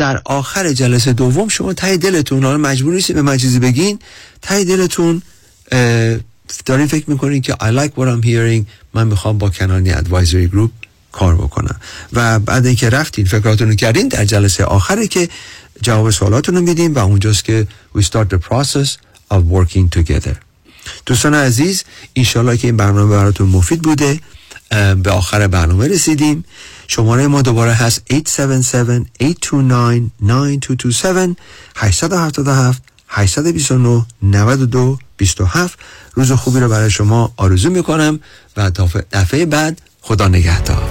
در آخر جلسه دوم شما تای دلتون حالا مجبور نیستید به مجیزی بگین تای دلتون دارین فکر می‌کنین که I like what I'm hearing من می‌خوام با کنانی ادوایزری گروپ کار بکنم. و بعد اینکه رفتین فکراتون رو کردین در جلسه آخره که جواب سوالاتون رو میدیم و اونجاست که we start the process of working together. دوستان عزیز انشالله که این برنامه براتون مفید بوده. به آخر برنامه رسیدیم. شماره ما دوباره هست 877-829-9227 877 829 92 27 روز خوبی رو برای شما آرزو می‌کنم و دفعه بعد خدا نگهدار.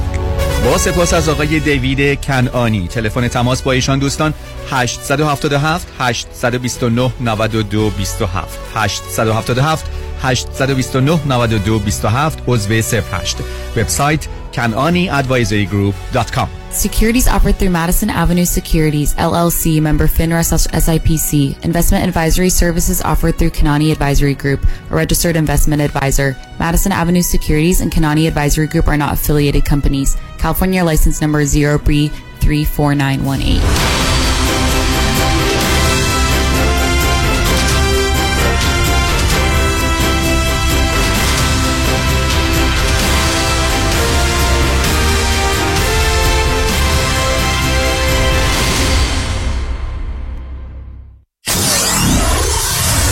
با سپاس از آقای دیوید کنانی تلفن تماس با ایشان دوستان 877 829 92 27 877 829 92 27 عضو 08 وبسایت kananiadvisorygroup.com Securities offered through Madison Avenue Securities, LLC, member FINRA SIPC. Investment advisory services offered through Kanani Advisory Group, a registered investment advisor. Madison Avenue Securities and Kanani Advisory Group are not affiliated companies. California license number 0B34918.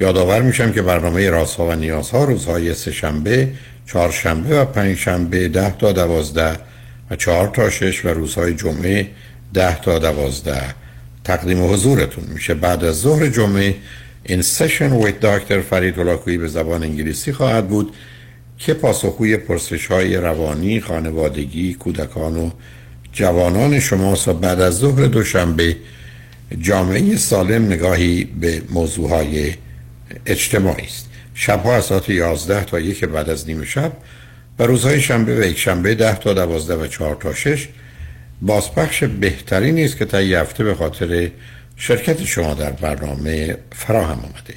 یادآور میشم که برنامه رازها و نیازها روزهای سهشنبه، چهارشنبه و پنجشنبه ده تا دوازده و چهار تا شش و روزهای جمعه ده تا دوازده. تقدیم حضورتون میشه. بعد از ظهر جمعه این سشن ویت داکتر فرید هلاکویی به زبان انگلیسی خواهد بود که پاسخوی پرسش های روانی، خانوادگی، کودکان و جوانان شماست و بعد از ظهر دوشنبه جامعه سالم نگاهی به موضوع های اجتماعی است. شبها از ساعت 11 تا یک بعد از نیمه شب و روزهای شنبه و یک شنبه 10 تا 12 و 4 تا 6 بازپخش بهتری نیست که تا یه هفته به خاطر شرکت شما در برنامه فراهم آمده.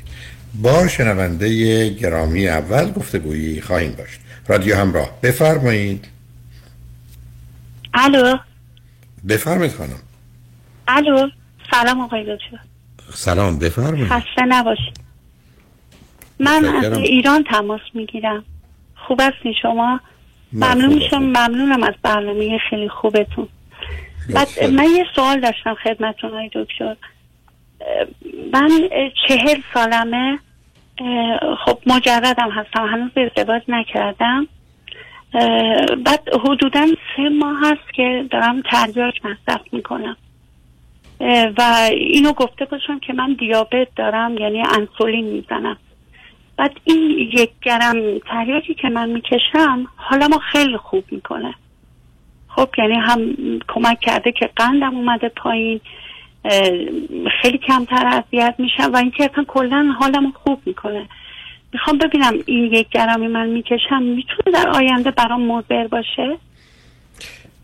با شنونده گرامی اول گفتگویی خواهیم داشت. رادیو همراه بفرمایید. الو. بفرمایید خانم. الو. سلام آقای دکتر. سلام بفرمایید. خسته نباشید. من از ایران تماس می‌گیرم. خوب هستی شما؟ ممنون میشم. ممنونم از برنامه خیلی خوبتون. بعد من یه سوال داشتم خدمتون های دکتر. من چهل سالمه. خب مجردم هستم. هنوز ازدواج نکردم. بعد حدودا سه ماه هست که دارم تریاک مصرف می‌کنم. و اینو گفته باشم که من دیابت دارم یعنی انسولین می‌زنم. بعد این یک گرم تریاکی که من می‌کشم حالا ما خیلی خوب می‌کنه. خب یعنی هم کمک کرده که قندم اومده پایین خیلی کمتر اذیت میشم و اینکه اصلا کلا حالم خوب می‌کنه. می‌خوام ببینم این یک گرمی من می‌کشم می‌تونه در آینده برام مضر باشه؟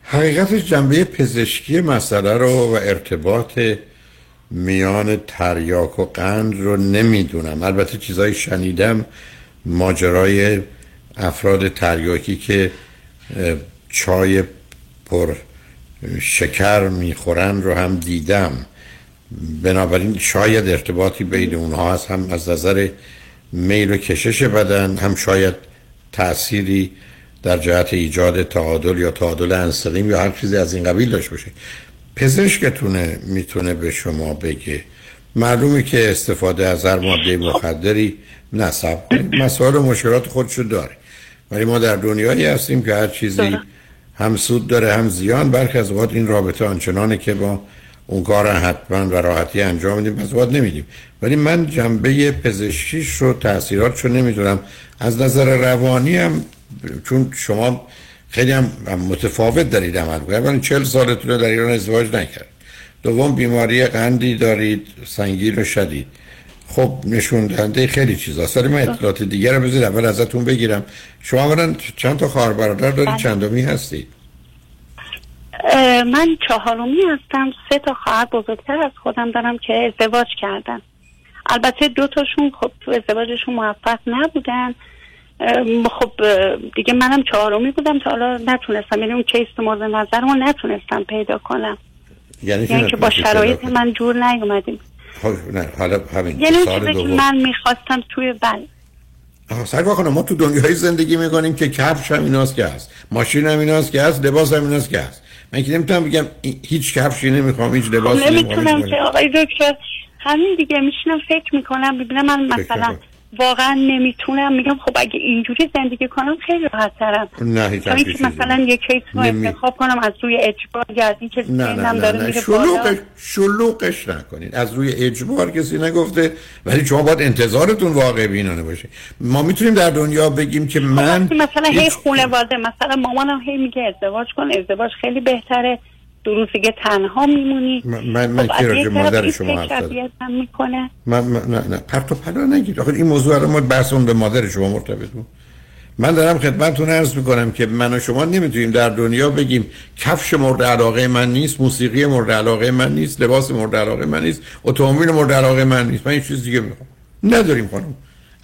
حقیقت جنبه پزشکی مسئله رو و ارتباط میان تریاک و قند رو نمی‌دونم. البته چیزایی شنیدم ماجرای افراد تریاکی که چای پر شکر می‌خورن رو هم دیدم. بنابراین شاید ارتباطی بین اونها هست. هم از نظر میل و کشش بدن هم شاید تأثیری در جهت ایجاد تعادل یا تعادل انسلیم یا هر چیزی از این قبیل داشته باشه. پزشکتونه می‌تونه به شما بگه. معلومه که استفاده از هر ماده مخدری نصب مسائل و مشکلات خودشو داره. ولی ما در دنیایی هستیم که هر چیزی هم سود داره هم زیان. برخی از اوقات این رابطه آنچنانه که با اون کار حتما و راحتی انجام میدیم از اوقات نمیدیم ولی من جنبه پزشکیش رو تاثیرات رو نمی‌دونم. از نظر روانی هم چون شما خیلی هم متفاوت دارید عمل کنید ولی چل سالتون در ایران ازدواج نکرد دوم بیماری قندی دارید سنگین و شدید. خب نشون دهنده خیلی چیزاست. ولی من اطلاعات دیگر رو بذارید اول ازتون بگیرم. شما اولا چند تا خواهر برادر دارید؟ بله. چندمی هستید؟ من چهارمی هستم. سه تا خواهر بزرگتر از خودم دارم که ازدواج کردن. البته دو تاشون خب تو ازدواجشون موفق نبودن. خب دیگه منم چهارمی بودم تا حالا نتونستم یعنی اون کیس مورد نظر نتونستم پیدا کنم. یعنی, یعنی که با شرایط من جور نیومدیم. خب نه حالا همین یعنی سال دوم. من می‌خواستم توی بل سرگاه خانم ما تو دنیای زندگی می‌کنیم که کفش هم ایناست که هست ماشین هم ایناست که هست لباس هم ایناست که هست. من که نمی‌تونم بگم هیچ کفشی نمی‌خوام هیچ لباسی نمی‌تونم که آقای دکتر همین دیگه میشینم فکر می‌کنم ببینم من مثلا واقعا نمی‌تونم. میگم خب اگه اینجوری زندگی کنم خیلی راحت ترم. نه هیچ مثلا یک کیس رو انتخاب کنم از روی اجبار یا از این که نه نه نه, نه. شلوغش, شلوغش نکنید. از روی اجبار کسی نگفته ولی شما باید انتظارتون واقع بینانه باشه. ما می‌تونیم در دنیا بگیم که خب من مثلا هی خانواده مثلا مامانم هی میگه ازدواج کن ازدواج خیلی بهتره. دو روز دیگه تنها میمونی. من من خب کی مادر شما حرف می‌کنه. من, من نه نه پرت و پلا نگید آخه این موضوع رو ما بحثمون به مادر شما مرتبط بود. من دارم خدمتتون عرض می‌کنم که من و شما نمی‌تونیم در دنیا بگیم کفش مورد علاقه من نیست موسیقی مورد علاقه من نیست لباس مورد علاقه من نیست اتومبیل مورد علاقه من نیست. من این چیز دیگه می‌خوام. نداریم خانم.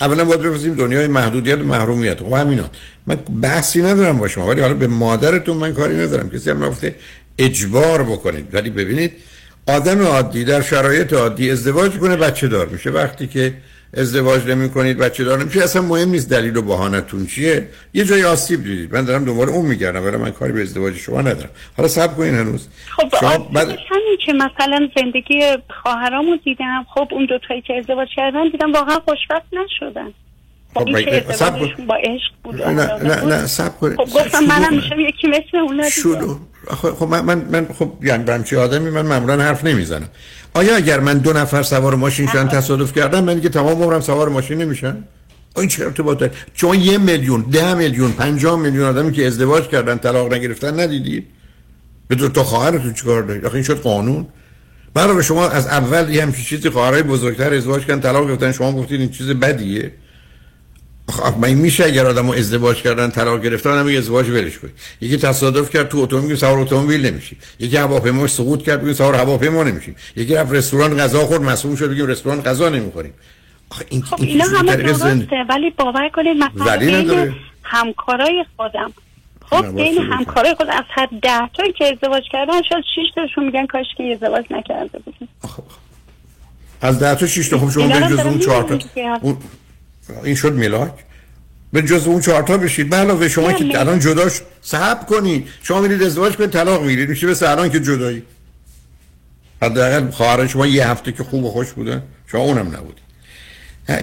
اولا باید بفهمیم دنیای محدودیت و محرومیت. خب همینا من بحثی ندارم با شما ولی حالا به مادرتون من کاری ندارم. کسی هم گفته اجبار بکنید. ولی ببینید آدم عادی در شرایط عادی ازدواج کنه بچه دار میشه. وقتی که ازدواج نمی کنید بچه دار نمیشه. اصلا مهم نیست دلیل و بهانتون چیه. یه جای آسیب دیدید. من دارم دنبال اون میگردم. ولی من کاری به ازدواج شما ندارم. حالا صبر کنین هنوز. خب شما بعد... که مثلا زندگی خواهرامو دیدم. خب اون دو تایی که ازدواج کردن دیدم واقعا خوشبخت نشدن. خب با عشق بود نه نه نه سب کنید خب گفتم منم میشم یکی مثل اون شروع خب من من, من خب یعنی برمچی آدمی؟ من معمولا حرف نمی‌زنم. آیا اگر من دو نفر سوار ماشین شدن تصادف کردم من که تمام عمرم سوار ماشین نمیشن این چه ارتباط داره چون یه میلیون ده میلیون پنجاه میلیون آدمی که ازدواج کردن طلاق نگرفتن ندیدی؟ به دو تا خواهرتون چیکار دارید آخه این شد قانون. برای شما از اول یه همچین چیزی خواهرای بزرگتر ازدواج کردن طلاق گرفتن شما گفتید این چیز بدیه. خب من میشه اگر آدمو ازدواج کردن طلاق گرفتن هم ازدواج ولش کنی. یکی تصادف کرد تو اتومبیل سوار اتومبیل نمیشی یکی هواپیما سقوط کرد بگیم سوار هواپیما نمیشی یکی رفت رستوران غذا خورد مسئول شد بگیم رستوران غذا نمی‌خوریم. این خب اینا همه درسته ولی باور کنید مثلا بین همکارای خودم. خب بین همکارای خود از هر ده تایی که ازدواج کردن شاید 6 تاشون میگن کاش که ازدواج نکرده بودیم از ده تا 6 تا خب شما جز اون 4 تا. این شد میلاک. به جز اون چهارتا بشید. به علاوه شما که الان جداش صحب کنید شما میرید ازدواج کنید طلاق می‌گیرید. میشه به الان که جدایی. حداقل خواهر شما یه هفته که خوب و خوش بودن. شما اونم نبودی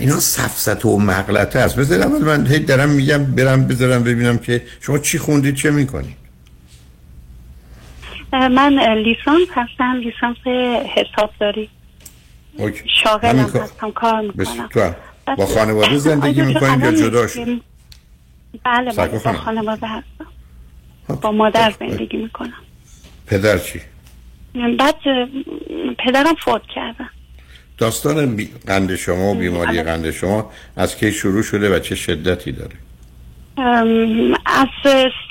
اینا سفسط و مغلطه است. بذار اول من هی دارم میگم برم بذارم ببینم که شما چی خوندید چه می‌کنید. من لیسانس هستم. لیسانس حسابداری. شاغلم هستم کار می‌کنم. با خانواده زندگی می‌کنید یا جدا شد بله بله با خانواده هستم. خب، با مادر زندگی می‌کنم. پدر چی؟ بعد پدرم فوت کردن داستان. قند شما و بیماری بله. قند شما از کی شروع شده و چه شدتی داره؟ از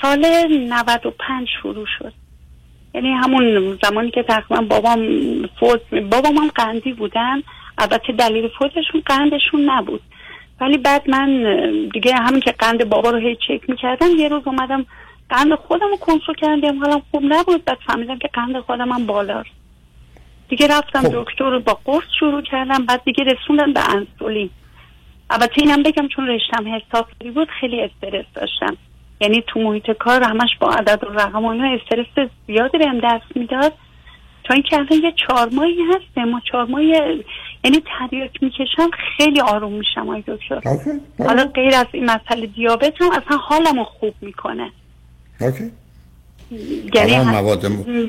سال 95 شروع شد. یعنی همون زمانی که تقریبا بابام فوت بابام هم قندی بودن. البته دلیل فوتشون قندشون نبود. ولی بعد من دیگه همین که قند بابا رو هی چک می‌کردم یه روز اومدم قند خودم رو کنترل کردم. حالم خوب نبود بعد فهمیدم که قند خودم هم بالاست. دیگه رفتم خب. دکتر رو با قرص شروع کردم بعد دیگه رسوندم به انسولین. البته اینم بگم چون رشتم حسابی بود خیلی استرس داشتم. یعنی تو محیط کار همش با عدد و رقم و استرس زیادی بهم دست می‌داد. تا اینکه الان یه چهار ماهی هست ما چهار ماهی یعنی تریاک می‌کشم خیلی آروم میشم آی دکتر. حالا غیر از این مسئله دیابت هم اصلا حالمو خوب می‌کنه. اوکی. یعنی مواد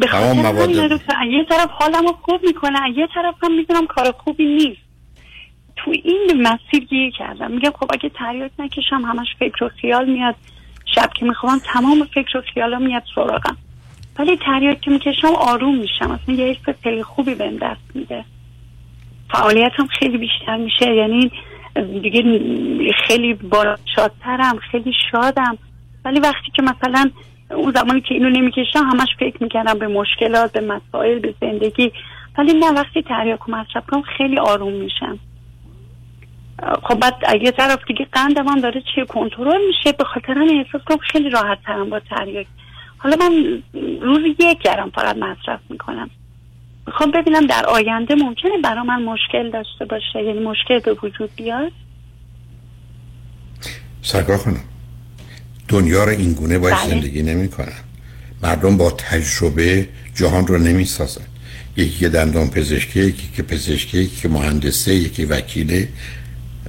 تمام مواد یه طرف حالمو خوب می‌کنه یه طرف هم می‌دونم کار خوبی نیست. تو این مسیر گیر کردم. میگم خب اگه تریاک نکشم همش فکر و خیال میاد. شب که می‌خوام تمام فکر و خیالا میاد سراغم. ولی تریاک که می‌کشم آروم میشم. اصلا یه حس خیلی خوبی بهم دست میده. فعالیتم خیلی بیشتر میشه. یعنی دیگه خیلی بالا شادترم خیلی شادم. ولی وقتی که مثلا اون زمانی که اینو نمی‌کشم همش فکر می‌کردم به مشکلات به مسائل به زندگی. ولی نه وقتی تریاک و مصرف کنم خیلی آروم میشم. خب بعد یه طرف دیگه قندم هم داره چه کنترل میشه. به خاطر همین احساس کنم خیلی راحت ترم با تریاک حالا من روز یک گرم فقط مصرف می‌کنم. می‌خوام ببینم در آینده ممکنه برا من مشکل داشته باشه یعنی مشکل به وجود بیاد؟ سرکار خانم دنیا رو این گونه باید بله. زندگی نمی کنن. مردم با تجربه جهان رو نمی سازن. یکی که دندان پزشکی یکی که پزشکی یکی که مهندسه یکی وکیله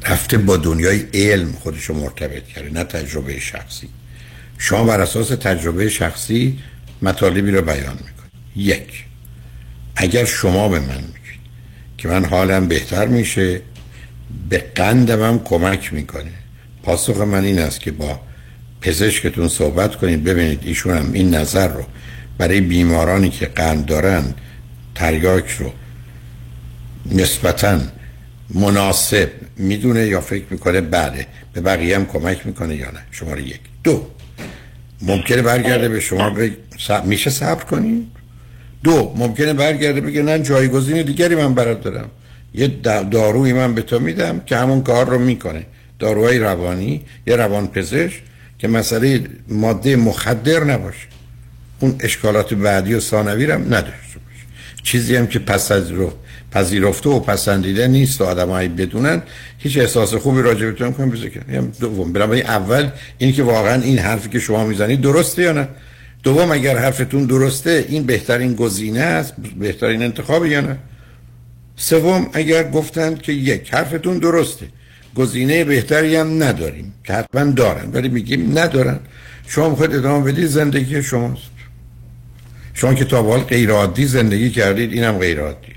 رفته با دنیای علم خودش رو مرتبط کرده نه تجربه شخصی. شما بر اساس تجربه شخصی مطالبی رو بیان می‌کنید. یک. اگر شما به من میگید که من حالم بهتر میشه به قندم هم کمک می‌کنه. پاسخ من این است که با پزشکتون صحبت کنید ببینید ایشون هم این نظر رو برای بیمارانی که قند دارن تریاک رو نسبتا مناسب می‌دونه یا فکر می‌کنه بله به بقیه هم کمک می‌کنه یا نه؟ شماره یک. دو ممکنه برگرده به شما به میشه صبر کنید دو ممکنه برگرده بگه نه جایگزین دیگری من برات دارم. یه داروی من به تو میدم که همون کار رو می‌کنه. داروهای روانی یه روان پزشک که مسئله ماده مخدر نباشه. اون اشکالات بعدی و ثانوی رو نداشته باشه. چیزی هم که پس از رو پذیرفته و پسندیده نیست و آدمایی بدونن. هیچ احساس خوبی راجع بهتون کنم بزن کنم دوم. برام اول این که واقعا این حرفی که شما می‌زنید درسته یا نه؟ دوم اگر حرفتون درسته این بهترین گزینه است بهترین انتخاب یا نه؟ سوم اگر گفتند که یک حرفتون درسته. گزینه بهتری هم نداریم که حتما دارن ولی میگیم ندارن. شما خود ادامه بدید زندگی شماست. شما که تا حال غیر عادی زندگی کردید اینم غیر عادی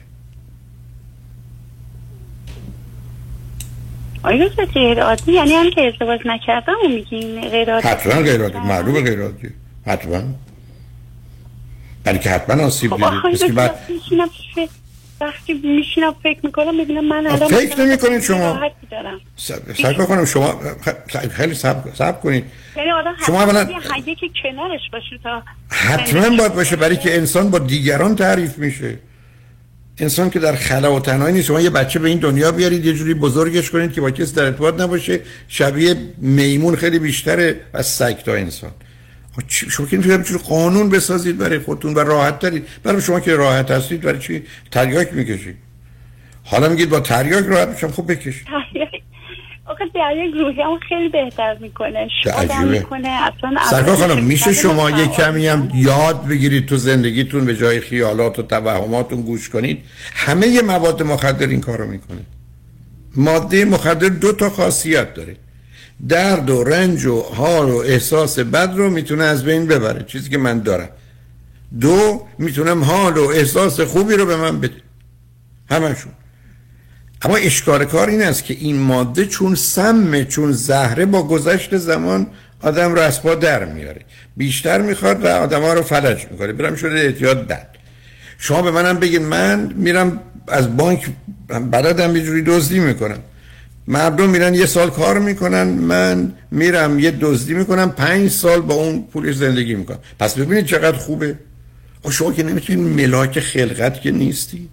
آیا غیر عادی یعنی هم که ازدواج نکردم و میگین غیر عادی حتما غیر عادی معلومه غیر عادی حتما. بلکه حتما آسیب دیدید بعد وقتی میشینم فکر می‌کنم می‌بینم من الان فکر نمی‌کنید شما. سرکار کنم شما خیلی سب, سب کنید شما اولا یکی کنارش باشه تا حتما باید باشه برای که انسان با دیگران تعریف میشه. انسان که در خلا و تنهایی نیست شما یه بچه به این دنیا بیارید یه جوری بزرگش کنید که با کسی در ارتباط نباشه. شبیه میمون خیلی بیشتره از سگ تا انسان. شما که نمی‌تونید قانون بسازید برای خودتون و راحت ترید برای شما که راحت هستید برای چی تریاک می‌کشید. حالا میگید با تریاک راحت میشم خوب بکشید. آخه تریاک روحی هم خیلی بهتر می‌کنه. می‌کنه اصلا خانم میشه شما یه کمی هم یاد بگیرید تو زندگیتون به جای خیالات و توهماتون گوش کنید. همه مواد مخدر این کارو می‌کنه. ماده مخدر دو تا خاصیت داره. درد و رنج و حال و احساس بد رو می‌تونه از بین ببره. چیزی که من دارم. دو می‌تونم حال و احساس خوبی رو به من بده همشون. اما اشکار کار این است که این ماده چون سمه چون زهره با گذشت زمان آدم رو از در میاره. بیشتر می‌خواد و آدم ها رو فلج می‌کنه. برم شده اعتیاد بد شما به منم بگید من میرم از بانک بلدم یه جوری دزدی می‌کنم. مردم میرن یه سال کار می‌کنن من میرم یه دزدی می‌کنم پنج سال با اون پولش زندگی می‌کنم. پس ببینید چقدر خوبه. خب شما که نمی‌تونید ملاک خلقت که نیستی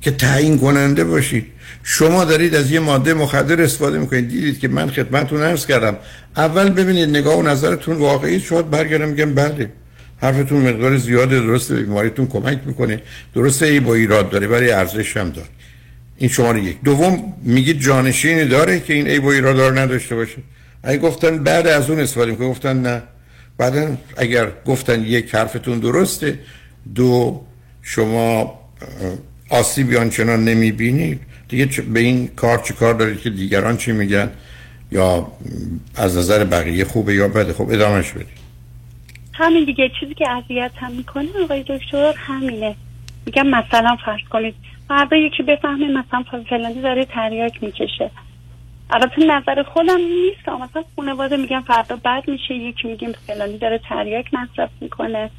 که تعیین کننده باشید. شما دارید از یه ماده مخدر استفاده می‌کنید. دیدید که من خدمتتون عرض کردم. اول ببینید نگاه و نظرتون واقعی شد برگردم میگم بله. حرفتون مقدار زیاد درست به بیماریتون کمک می‌کنه. درسته ای با ایراد داره ولی ارزش هم داره. این شماره یک. دوم میگید جانشینی داره که این ای با ایراد داره نداشته باشه. اگه گفتن بعد از اون استفاده می‌کنه گفتن نه. بعدا اگر گفتن یک حرفتون درسته دو شما آسیبی آنچنان نمی‌بینید دیگه به این کار چی کار دارید که دیگران چی میگن؟ یا از نظر بقیه خوبه یا بده؟ خب ادامهش بدید. همین دیگه. چیزی که اذیت هم می‌کنه آقای دکتر همینه. میگم مثلا فرض کنید فردا یکی بفهمه مثلا فلانی داره تریاک می‌کشه. البته نظر خودم نیست مثلا خانواده میگن فردا بد میشه یکی میگیم فلانی داره تریاک مصرف می‌کنه.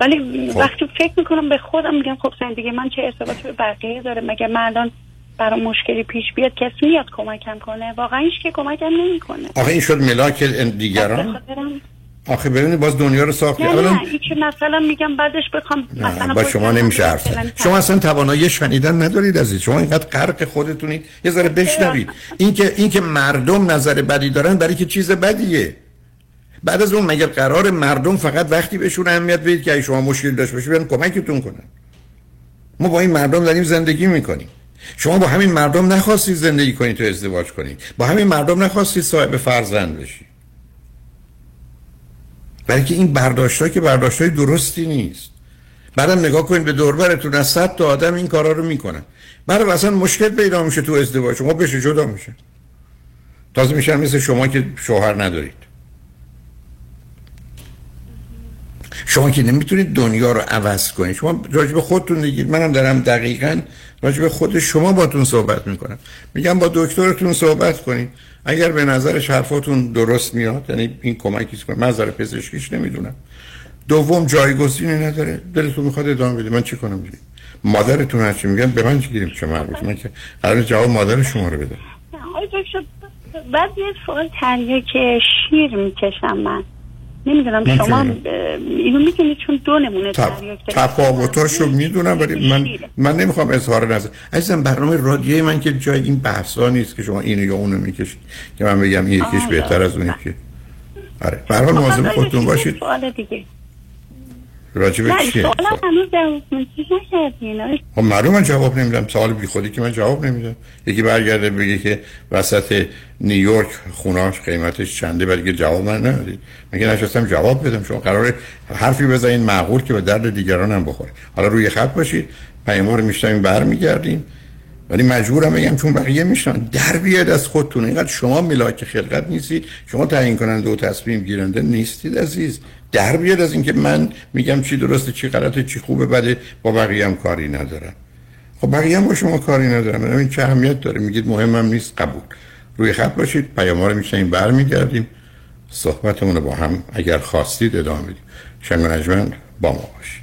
ولی خب. وقتی فکر می‌کنم به خودم میگم خب زندگی من چه ارتباطی به بقیه داره مگه من الان برای مشکلی پیش بیاد؟ کسی میاد کمکم کنه؟ واقعا هیچ که کمکم نمی‌کنه. آخه این شد ملاک دیگران. آخه ببینید باز دنیا رو ساختی نه نه که مثلا میگم بعدش بخوام مثلا با شما نمیشه حرف شما اصلا توانایی شنیدن ندارید عزیز. شما اینقدر غرق خودتونید یه ذره بشنوید. اینکه اینکه مردم نظر بدی دارن برای که چیز بدیه. بعد از اون مگر قرار مردم فقط وقتی بهشون اهمیت بدید که شما مشکل داشته باشید بیان کمکتون کنن؟ ما با این مردم داریم زندگی می‌کنیم. شما با همین مردم نخواستید زندگی کنید تو ازدواج کنید. با همین مردم نخواستید صاحب فرزند بشید. بلکه این برداشت که برداشت درستی نیست. بعدم نگاه کنید به دوربرتون از صد تا آدم این کارا رو می‌کنن. بعد اصلا مشکل پیدا میشه تو ازدواج. شما بشه جدا میشه. تازه میشن مثل شما که شوهر ندارید. شما که نمی‌تونید دنیا رو عوض کنید. شما راجب خودتون دیگید منم دارم دقیقا راجب خود شما باتون صحبت می‌کنم. میگم با دکترتون صحبت کنید. اگر به نظرش حرفاتون درست میاد یعنی این کمکی کنه من نظر پزشکیش نمی‌دونم. دوم جایگزینی نداره. دلتون می‌خواد ادامه بده. من چی کنم دیگه؟ مادرتون هرچی میگن به من چی گیریم؟ چه مربوط من که قرار جواب مادر شما رو بده. بعد یه سوال که شیر می‌کشم من. نمی‌دونم شما اینو می‌دونید چون دو نمونه تفاوتاشو می‌دونم ولی من من نمی‌خوام اظهار نظر. عزیزم برنامه رادیوی من که جای این بحثا نیست که شما اینو یا اونو می‌کشید. که من بگم این یکیش بهتر از اون که آره. به هر حال خودتون باشید. سوال دیگه. راجب چیه؟ سوال هنوز جواب خب معلومه جواب نمیدم سوال بی خودی که من جواب نمیدم. یکی برگرده بگه که وسط نیویورک خوناش قیمتش چنده ولی جواب من ندادید مگه نشستم جواب بدم؟ شما قراره حرفی بزنین معقول که به درد دیگران هم بخوره. حالا روی خط باشید. پیام رو میشتم برمیگردیم. ولی مجبورم بگم چون بقیه میشن در بیاد از خودتون. اینقدر شما ملاک خلقت نیستید. شما تعیین کننده و تصمیم گیرنده نیستید عزیز. در بیاد از اینکه من میگم چی درسته چی غلطه چی خوبه بده با بقیه هم کاری ندارم. خب بقیه هم با شما کاری ندارم. این چه اهمیت داره؟ میگید مهمم نیست قبول. روی خط باشید پیام رو میشنیم برمیگردیم. صحبتمون رو با هم اگر خواستید ادامه بدیم. شنگ با ما باشید.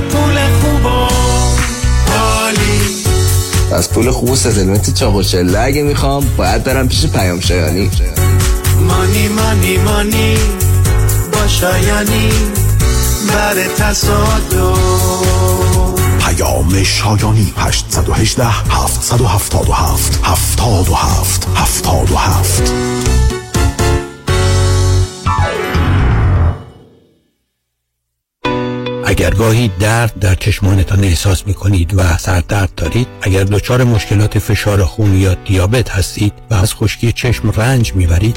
پول خوب و از پول خوب و ستلمت چاق و اگه می‌خوام باید برم پیش پیام شایانی. مانی مانی مانی با شایانی بر تصادو پیام شایانی 818 777 77 77 اگر گاهی درد در چشمانتان احساس می کنید و سردرد دارید اگر دچار مشکلات فشار خون یا دیابت هستید و از خشکی چشم رنج می‌برید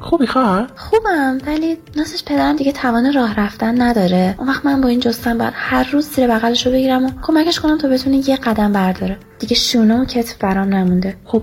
خوبی خواه؟ خوبم ولی ناسش پدرم دیگه توان راه رفتن نداره. اون وقت من با این جستن باید هر روز زیر بغلش رو بگیرم و کمکش کنم تا بتونه یه قدم برداره. دیگه شونه و کتف برام نمونده. خب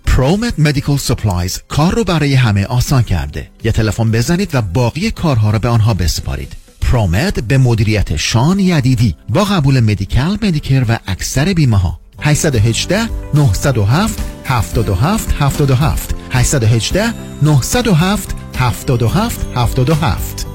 پرومت Medical Supplies کار رو برای همه آسان کرده. یه تلفن بزنید و باقی کارها رو به آنها بسپارید. پرومت به مدیریت شان یدیدی با قبول Medi-Cal Medicare و اکثر بیمه ها 818 907 77 77 818 907 77 77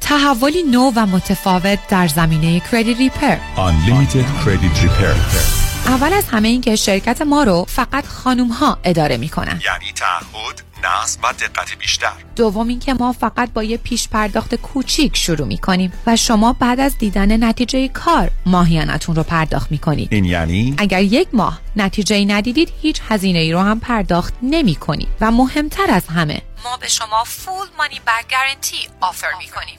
تحولی نو و متفاوت در زمینه کردیت ریپر Unlimited Credit Repair. اول از همه این که شرکت ما رو فقط خانوم ها اداره می‌کنن. یعنی تعهد نصب و دقت بیشتر. دوم اینکه ما فقط با یه پیش پرداخت کوچیک شروع می‌کنیم و شما بعد از دیدن نتیجه کار ماهیانتون رو پرداخت می‌کنید. این یعنی؟ اگر یک ماه نتیجه ندیدید هیچ هزینه ای رو هم پرداخت نمی کنید و مهمتر از همه ما به شما فول مانی بک گارنتی آفر می کنیم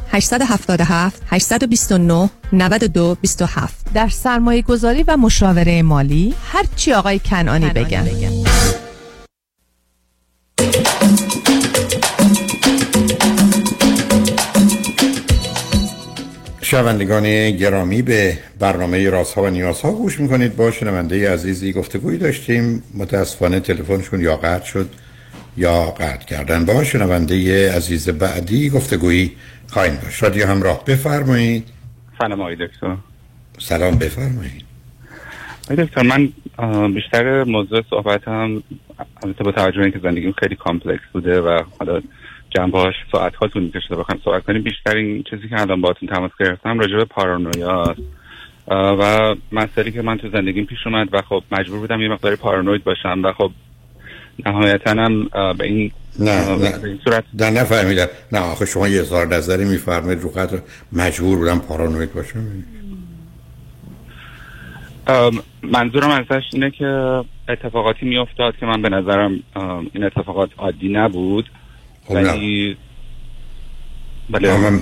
877 829 92 27 در سرمایه گذاری و مشاوره مالی هر چی آقای کنانی, کنانی بگن, بگن. شنوندگان گرامی به برنامه رازها و نیازها گوش می‌کنید. با شنونده عزیزی گفتگویی داشتیم. متاسفانه تلفنشون یا قطع شد یا قطع کردن. با شنونده عزیز بعدی گفتگویی خواهیم داشت. رادیو همراه بفرمایید. سلام آقای دکتر. سلام بفرمایید. آقای دکتر من بیشتر موضوع صحبتم البته با توجه اینکه زندگیم خیلی کامپلکس بوده و حالا جنبهاش ساعت ها طول می‌کشه بخوایم صحبت کنیم بیشتر این چیزی که الان باهاتون تماس گرفتم راجع به پارانویا و مسئله که من تو زندگیم پیش اومد و خب مجبور بودم یه مقداری پارانوید باشم و خب نهایتا هم به این نه نه. این صورت نه نفهمیدم. نه آخه شما یه اظهار نظری میفرمایید رو قدر مجبور بودم پارانوید باشم. منظورم ازش اینه که اتفاقاتی میافتاد که من به نظرم این اتفاقات عادی نبود. خب ولی بله. من,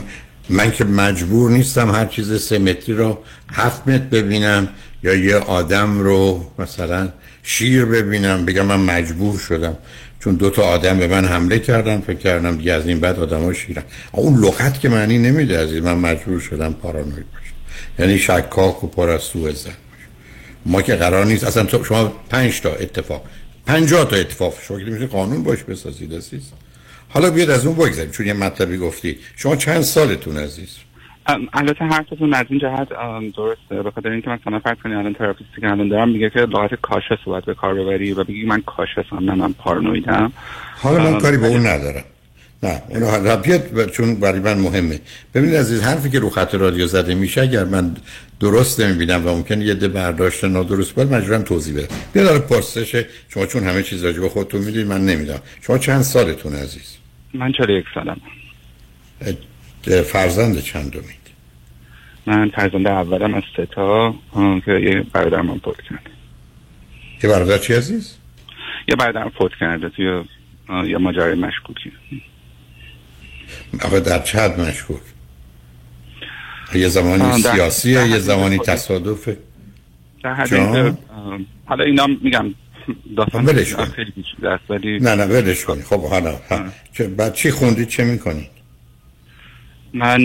من که مجبور نیستم هر چیز سه متری رو هفت متر ببینم یا یه آدم رو مثلا شیر ببینم بگم من مجبور شدم. چون دو تا آدم به من حمله کردن فکر کردم دیگه از این بعد آدم ها شیرن اون لغت که معنی نمیده از من مجبور شدم پارانوید باشم. یعنی شکاک و پر از سوء زن ما که قرار نیست اصلا شما پنج تا اتفاق پنجاه تا اتفاق که میشه قانون باش بسازید عزیز. حالا بیاد از اون بگذاریم چون یه مطلبی گفتی. شما چند سالتون عزیز؟ البته حرفتون از این جهت درسته. به خاطر اینکه مثلا فرض کنید الان تراپیستی که الان دارم میگه که لغت کاشه صحبت به کار ببری و بگی من کاشسم نه من پارانویدم. حالا من کاری به اون ندارم. نه اونو بیاد چون برای من مهمه. ببینید عزیز حرفی که رو خط رادیو زده میشه اگر من درست نمی‌بینم و ممکن یه ده برداشت نادرست باید مجبورم توضیح بدم. بیا داره پرسش شما چون همه چیز راجع به خودتون می‌دونید من نمی‌دونم. شما چند سالتون عزیز؟ من 41 سالم فرزند چند دومید من فرزند اولم از سه تا که یه برادر من فوت کرده. یه برادر چی عزیز؟ یه برادر فوت کرده توی یه ماجرای مشکوکی. آقا در چه حد مشکوک؟ یه زمانی سیاسیه یه زمانی تصادفه. در حد حالا اینا میگم داستان ولش کن. نه نه ولش کن خب. حالا چه بعد چی خوندید چه می‌کنید من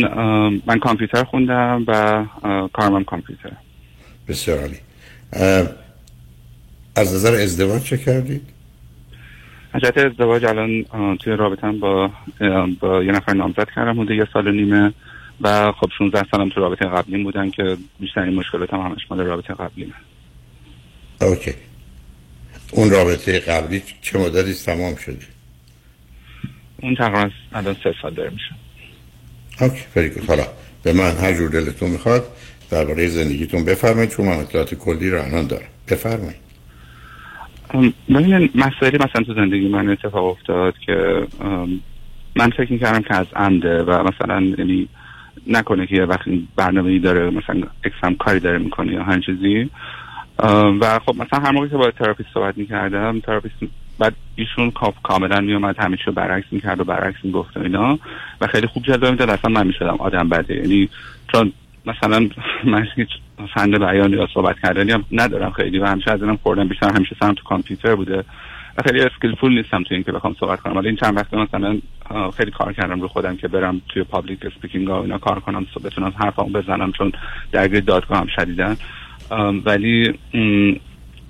من کامپیوتر خوندم و کارم کامپیوتر. بسیار عالی. از نظر ازدواج چه کردید؟ از ازدواج الان توی رابطم با با یه نفر نامزد کردم بوده یه سال و نیمه. و خب 16 سالم تو رابطه قبلی بودن که بیشترین مشکلات هم همش مال رابطه قبلی من اوکی. اون رابطه قبلی چه مدتی تمام شده؟ اون تقریبا الان سه سال داره میشه. اوکی فری حالا به من هر جور دلتون می‌خواد درباره زندگیتون بفرمایید چون من اطلاعات کلی رو الان دارم. بفرمایید. ببینید مسئله مثلا تو زندگی من اتفاق افتاد که من فکر می‌کردم که از عمده و مثلا یعنی نکنه که یه وقتی برنامه داره مثلا اکسم کاری داره می‌کنه یا هر چیزی. و خب مثلا هر موقع که با therapist صحبت می‌کردم therapist بعد ایشون کاملا میومد همه چیو برعکس می‌کرد و برعکس می‌گفت و اینا. و خیلی خوب جلوه می‌داد. اصلا من می‌شدم آدم بده. یعنی چون مثلا من هیچ فن بیان یا صحبت کردنی هم ندارم خیلی و همیشه از اینم خوردم بیشتر همیشه سرم تو کامپیوتر بوده. و خیلی skillful نیستم تو اینکه بخوام صحبت کنم. ولی این چند وقت مثلا خیلی کار کردم رو خودم که برم توی public speaking ها اینا کار کنم بتونم حرفامو بزنم چون درگیر دادگاه هم شدیدا ولی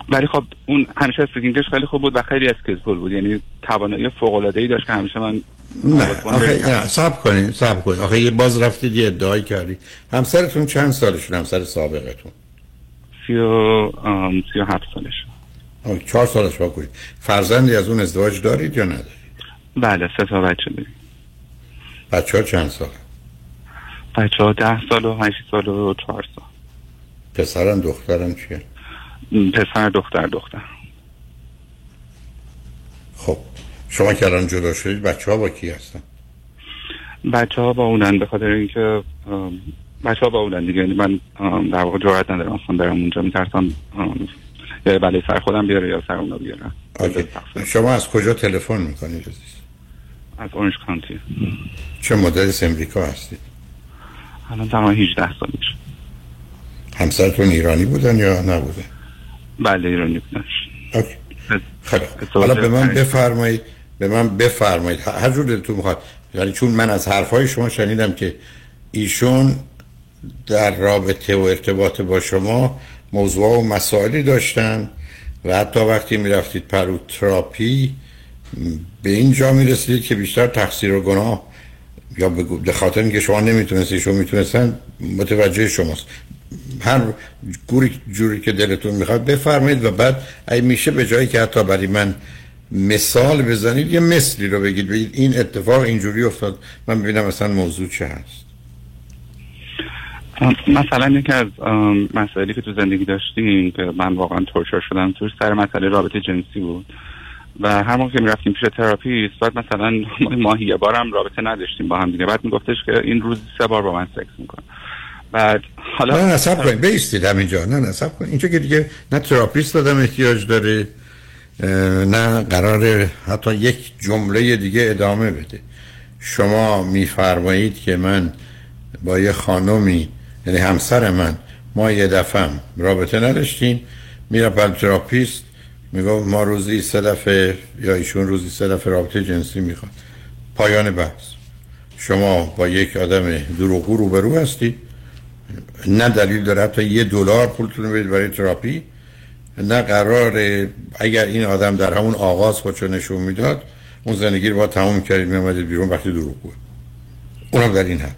ولی خب اون همیشه speaking ش خیلی خوب بود و خیلی skillful بود. یعنی توانایی فوق العاده ای داشت که همیشه من نه. آخه صبر کنید صبر کنید آخه یه باز رفتید یه ادعای کردی. همسرتون چند سالشون؟ همسر سابقتون. سی و سی و هفت سالش. چهار سالش با کنید فرزندی از اون ازدواج دارید یا ندارید؟ بله سه تا بچه دارید بچه ها چند سال بچه ها ده سال و هشت سال و چهار سال. پسرم دخترم چیه؟ پسر دختر دختر. خب شما که الان جدا شدید بچه ها با کی هستن؟ بچه ها با اونن به خاطر اینکه بچه ها با اونن دیگه. یعنی من در واقع جرأت ندارم اصلا برم اونجا. میترسم یا بله سر خودم بیاره یا سر اونا بیاره. شما از کجا تلفن می‌کنید عزیز؟ از اورنج کانتی. چه مدل امریکا هستید؟ الان تمام 18 سال میشه همسرتون ایرانی بودن یا نبودن؟ بله ایرانی بودن. خیلی حالا به من بفرمایید به من بفرمایید. هر جور دلتون می‌خواد. یعنی چون من از حرفهای شما شنیدم که ایشون در رابطه و ارتباط با شما موضوع و مسائلی داشتن و حتی وقتی می‌رفتید پروتراپی به این جا می‌رسید که بیشتر تقصیر و گناه یا به خاطر اینکه شما نمی‌تونستید شما می‌تونستن متوجه شماست. هر هر جوری که دلتون می‌خواد بفرمایید و بعد اگه میشه به جایی که حتی برای من مثال بزنید یه مثلی رو بگید. بگید این اتفاق اینجوری افتاد. من ببینم مثلا موضوع چه هست. مثلا یکی از مسائلی که تو زندگی داشتیم که من واقعا torture شدم توش سر مسئله رابطه جنسی بود. و هر موقع که می‌رفتیم پیش therapist بعد مثلا ماهی یه بارم رابطه نداشتیم با هم دیگه. بعد میگفتش که این روز سه بار با من سکس می‌کنه. بعد حالا نه صبر کنید وایستید همینجا. نه صبر کنید. اینجا که دیگه نه therapist آدم احتیاج داره نه قرار حتی یک جمله دیگه ادامه بده. شما میفرمایید که من با یه خانمی یعنی همسر من ما یه دفعه رابطه نداشتیم. میرم therapist میگو ما روزی سه دفعه یا ایشون روزی سه دفعه رابطه جنسی می‌خواد پایان بحث. شما با یک آدم دروغگو روبرو هستید. نه دلیل داره حتی یه دلار پولتون بدید برای تراپی. نه قرار اگر این آدم در همون آغاز خودشو نشون می‌داد اون زندگی رو با تمام کردید میامدید بیرون وقتی دروغ بود. اونم در این حد.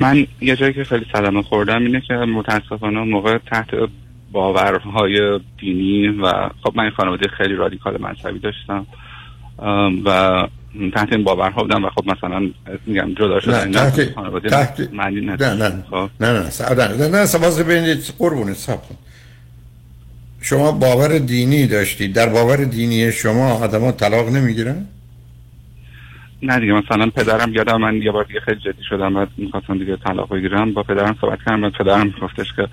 من یه جایی که خیلی صدمه خوردم اینه که متاسفانه موقع تحت باورهای دینی و خب من خانواده خیلی رادیکال مذهبی داشتم و تحت این باورها بودم و خب مثلا میگم جدا شدن نه تحت خانواده تحت معنی نه نه نه. خب. نه نه نه نه نه ببینید قربونه سب شما باور دینی داشتید در باور دینی شما آدما طلاق نمی‌گیرن؟ نه دیگه مثلا پدرم یادم من یه بار دیگه خیلی جدی شدم و می‌خواستم دیگه طلاق بگیرم. با پدرم صحبت کردم و پدرم گفتش که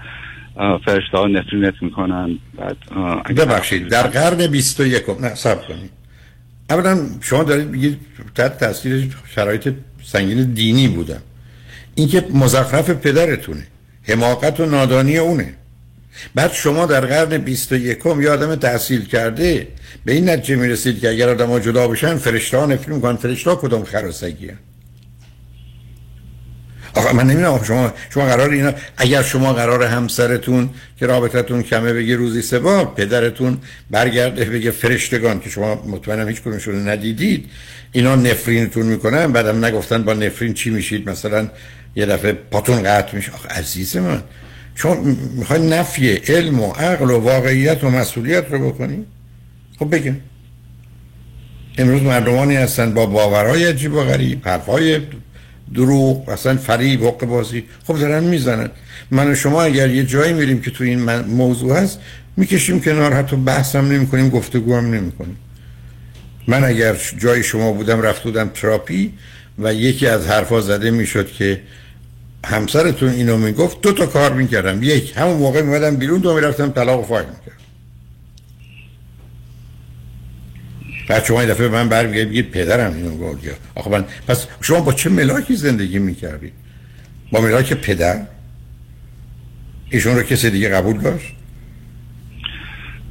فرشته ها نفرینت می‌کنن. بعد ببخشید در قرن 21 نه سب کنید. اولا شما دارید بگید تحت تاثیر شرایط سنگین دینی بودم این که مزخرف پدرتونه. حماقت و نادانی اونه. بعد شما در قرن 21 یه آدم تحصیل کرده به این نتیجه می‌رسید که اگر آدم ها جدا بشن فرشته ها نفری می‌کنن. فرشته ها کدوم خراسگی هن. آخه من نمی‌دونم شما شما قرار اینا اگر شما قرار همسرتون که رابطتون کمه بگه روزی سه بار پدرتون برگرده بگه فرشتگان که شما مطمئنم هیچ کدومشون ندیدید اینا نفرینتون می‌کنن بعدم نگفتن با نفرین چی میشید؟ مثلا یه دفعه پاتون قطع میشه. آخه عزیز من شما می‌خوای نفی علم و عقل و واقعیت و مسئولیت رو بکنی؟ خب بگم امروز مردمانی هستن با باورهای عجیب و غریب حرفهای دروغ اصلا فریب حق بازی خب دارن می‌زنن. من و شما اگر یه جایی میریم که تو این موضوع هست می‌کشیم کنار حتی بحثم نمی کنیم گفتگو هم نمی کنیم من اگر جای شما بودم رفت بودم تراپی و یکی از حرفا زده می‌شد که همسرتون اینو می‌گفت دو تا کار می‌کردم. یک همون موقع میمدم بیرون دو می‌رفتم طلاق و فایل می‌کردم. بعد شما این دفعه من برمیگه بگید پدرم اینو گفت. آخه من پس شما با چه ملاکی زندگی می‌کردید با ملاک پدر؟ ایشون رو کسی دیگه قبول داشت؟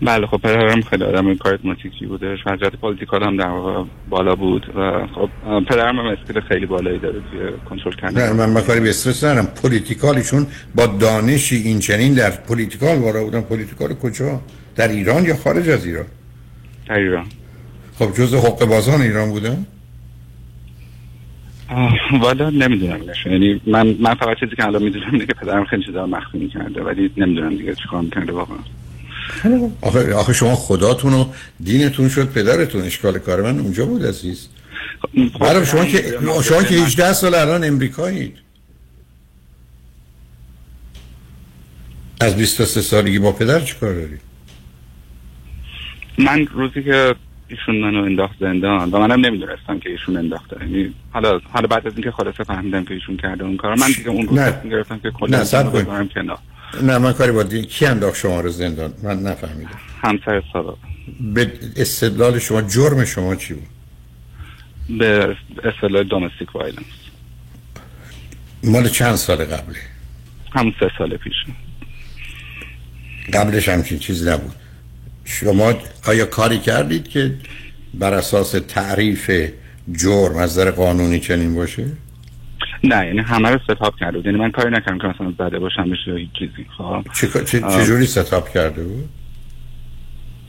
بله خب پدرم خیلی آدم کاریزماتیکی بوده. حضرت پولیتیکال هم در واقع بالا بود و خب پدرم هم اسکیل خیلی بالایی داره که کنترل کنه نه من مکاری به استرس ندارم. پولیتیکالیشون با دانشی این چنین در پولیتیکال وارد بودن. پولیتیکال کجا؟ در ایران یا خارج از ایران؟ در ایران. خب جز حق بازان ایران بودن؟ والا نمی‌دونم یعنی من من فقط چیزی که الان می‌دونم پدرم خیلی چیزا مخفی کرده ولی نمی‌دونم دیگه چیکار می‌کرده واقعا. آخه, آخه شما خداتون و دینتون شد پدرتون اشکال کار من اونجا بود عزیز. خب برای شما که شما که 18 سال الان امریکایید. از 23 سالگی با پدر چیکار داری من روزی که ایشون منو انداخت زندان و منم نمی‌دونستم که ایشون انداخته. یعنی حالا حالا بعد از اینکه خلاصه فهمیدم که ایشون کرده اون کارو من دیگه اون روز گرفتم که کلا سب کنم نه من کاری با دی... کی انداخت شما رو زندان؟ من نفهمیدم. همسر سابق. به استدلال شما جرم شما چی بود؟ به استدلال domestic violence مال چند سال قبله؟ هم سه سال پیش. قبلش همچین چیزی نبود. شما آیا کاری کردید که بر اساس تعریف جرم از نظر قانونی چنین باشه؟ نه یعنی همه رو ستاپ کرده بود. یعنی من کاری نکردم که مثلا زده باشم بشه هیچ چیزی خب؟ چه چجوری ستاپ کرده بود؟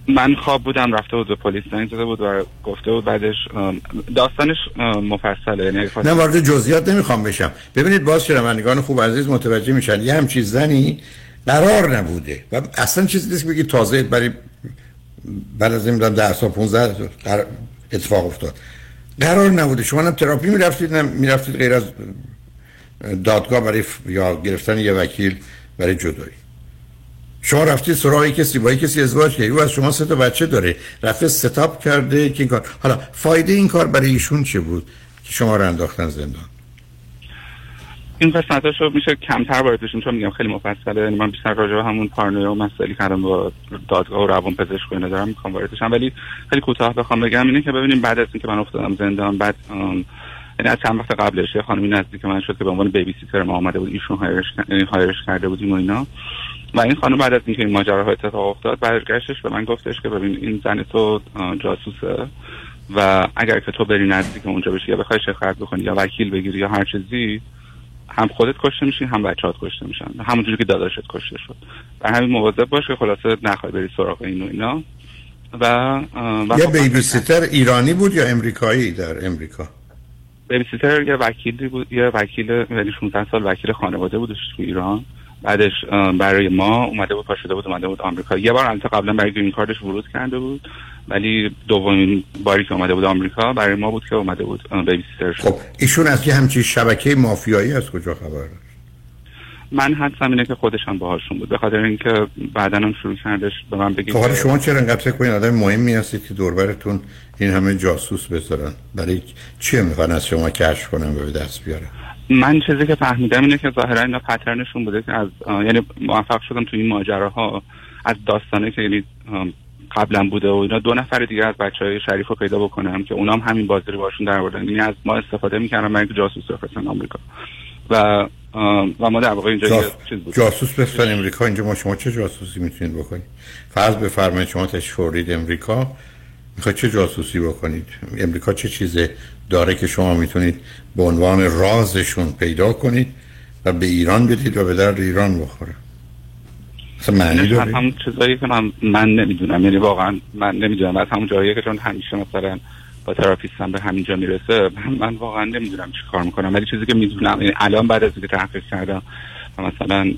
من خواب بودم رفته بود به پلیس زنگ زده بود و گفته بود بعدش داستانش مفصله. یعنی نه وارد جزئیات نمی‌خوام بشم. ببینید باز شنوندگان خوب عزیز متوجه میشن. یه همچین زنی قرار نبوده. و اصلا چیزی نیست که بگی تازه برای بعد از این 10 سال 15 اتفاق افتاد. قرار نبوده. شما هم تراپی می‌رفتید نه می‌رفتید غیر از دادگاه برای یا گرفتن یه وکیل برای جدایی. شما رفتید سراغ کسی با کسی ازدواج کردید. او از شما سه تا بچه داره. رفته ستاپ کرده که این کار حالا فایده این کار برای ایشون چه بود؟ که شما رو انداختن زندان. این قسمتش رو میشه کمتر باید بشیم چون میگم خیلی مفصله. یعنی من بیشتر راجع به همون پارنویا و مسئله کردم با دادگاه و روان پزشک و دارم می‌خوام واردشم ولی خیلی کوتاه بخوام بگم اینه که ببینیم بعد از اینکه من افتادم زندان بعد یعنی از چند وقت قبلش یه خانمی نزدیک من شد که به عنوان بیبی سیتر ما آمده بود ایشون هایرش, یعنی هایرش کرده بودیم و اینا. و این خانم بعد از اینکه این ماجراها اتفاق افتاد برگشتش به من گفتش که ببین این زن تو جاسوسه و اگر که تو بری نزدیک اونجا بشی یا بخوای شکایت بکنی یا وکیل بگیری یا هر چیزی هم خودت کشته میشی هم بچه‌هات کشته میشن. همونجوری که داداشت کشته شد. و همین مواظب باش که خلاصه نخوای بری سراغ این و اینا. و, و یه خب بیبی سیتر ایرانی بود یا امریکایی در امریکا؟ بیبی سیتر یه وکیلی بود یه وکیل یعنی 16 سال وکیل خانواده بودش تو ایران. بعدش برای ما اومده بود پاشده بود اومده بود آمریکا. یه بار البته قبلا برای گرین کارتش ورود کرده بود ولی دومین باری که اومده بود آمریکا برای ما بود که اومده بود بیبی سیتر شد خب ایشون از یه همچین شبکه مافیایی از کجا خبر؟ من حدسم اینه که خودش هم باهاشون بود. به خاطر اینکه بعدا هم شروع کردش به من بگید خب شما چرا انقدر فکر کنید آدم مهمی هستید که دوربرتون این همه جاسوس بذارن؟ برای چیه می‌خوان از شما کشف کنن و به دست بیارن؟ من چیزی که فهمیدم اینه که ظاهرا اینا پترنشون بوده که از یعنی موفق شدم تو این ماجراها از داستانه که یعنی قبلا بوده و اینا. دو نفر دیگه از بچه های شریف رو پیدا بکنم که اونام همین بازی رو باشون در بردن یعنی از ما استفاده می‌کردم من جاسوس بفرستن آمریکا. و و ما در واقع اینجا جاس... چیز بود. جاسوس بفرستن امریکا اینجا ما شما چه جاسوسی می‌تونید بکنید؟ فرض بفرمایید شما تشفورید امریکا می‌خواید چه جاسوسی بکنید؟ امریکا چه چیزه؟ داره که شما می‌تونید به عنوان رازشون پیدا کنید و به ایران بدید و به درد ایران بخوره. مثلا معنی داره؟ هم چیزایی که من, من نمی‌دونم. یعنی واقعا من نمی‌دونم. از همون جایی که چون همیشه مثلا با تراپیستم به همینجا می‌رسه من واقعا نمی‌دونم چی کار می‌کنم. ولی چیزی که می‌دونم یعنی الان بعد از اینکه تحقیق کردم مثلا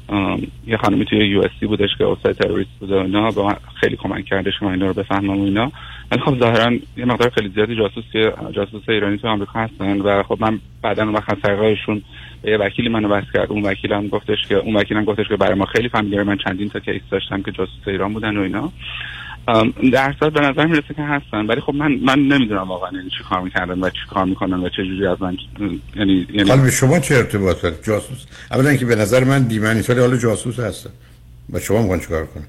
یه خانمی توی یو اس بودش که استاد تروریست بوده و اینا به من خیلی کمک کرده شما اینا رو بفهمم و اینا. ولی خب ظاهرا یه مقدار خیلی زیادی جاسوس جاسوس ایرانی تو آمریکا هستن و خب من بعدا وقت سرقایشون به یه وکیلی منو بس کرد. اون وکیلم گفتش که اون وکیلم گفتش که برای ما خیلی فامیلی من چندین تا کیس داشتم که جاسوس ایران بودن و اینا. در صورت به نظر می‌رسه که هستن. ولی خب من من نمی‌دونم واقعا یعنی چی کار می‌کردن و چی کار می‌کنن و چه جوری از من یعنی یعنی حالا به شما چه ارتباط داره؟ جاسوس. اولا اینکه به نظر من بیمنی سالی حالا جاسوس هستن. و شما می‌خوان چیکار کنن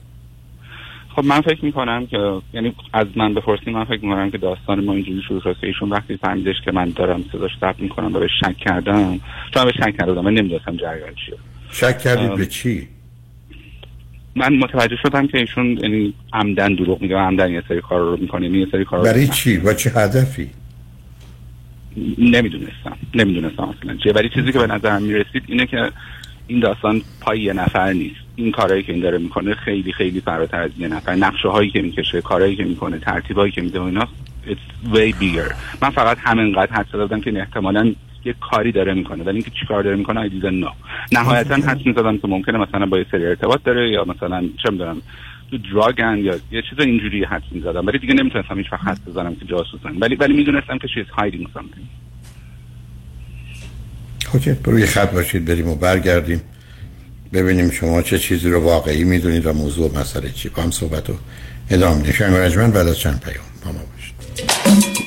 خب من فکر می‌کنم که یعنی از من بپرسید من فکر می‌کنم که داستان ما اینجوری شروع شد. ایشون وقتی فهمیدش که من دارم صداش ضبط می‌کنم و به شک کردم چون به شک کردم من نمی‌دونستم جریان چیه. شک کردید به چی؟ من متوجه شدم که ایشون یعنی عمدن دروغ میگه عمدن یه سری کار رو می‌کنه یه سری کار برای چی؟ و چه هدفی؟ نمی‌دونستم نمی‌دونستم اصلا. چیه؟ ولی چیزی که به نظرم می‌رسید اینه که این داستان پای یه نفر نیست. این کارهایی که این داره می‌کنه خیلی خیلی فراتر از یه نفر. نقشه هایی که می‌کشه کارهایی که می‌کنه ترتیبایی که میده و اینا it's way bigger. من فقط همینقدر حد دادم که احتمالاً یه کاری داره می‌کنه. ولی اینکه چیکار داره می‌کنه I didn't know. نهایتا حد می‌زدم که ممکنه مثلا با یه سری ارتباط داره یا مثلا چه می‌دونم تو دراگن یا یه چیز اینجوری حد می‌زدم. ولی دیگه نمی‌تونستم هیچ وقت حد بزنم که جاسوسن ولی ولی می‌دونستم که چیز هایدینگ something. okay روی خط باشید بریم و برگردیم. ببینیم شما چه چیزی رو واقعی می‌دونید و موضوع مسئله چی. با هم صحبت رو ادامه نشان بعد از چند پیام با ما باشید.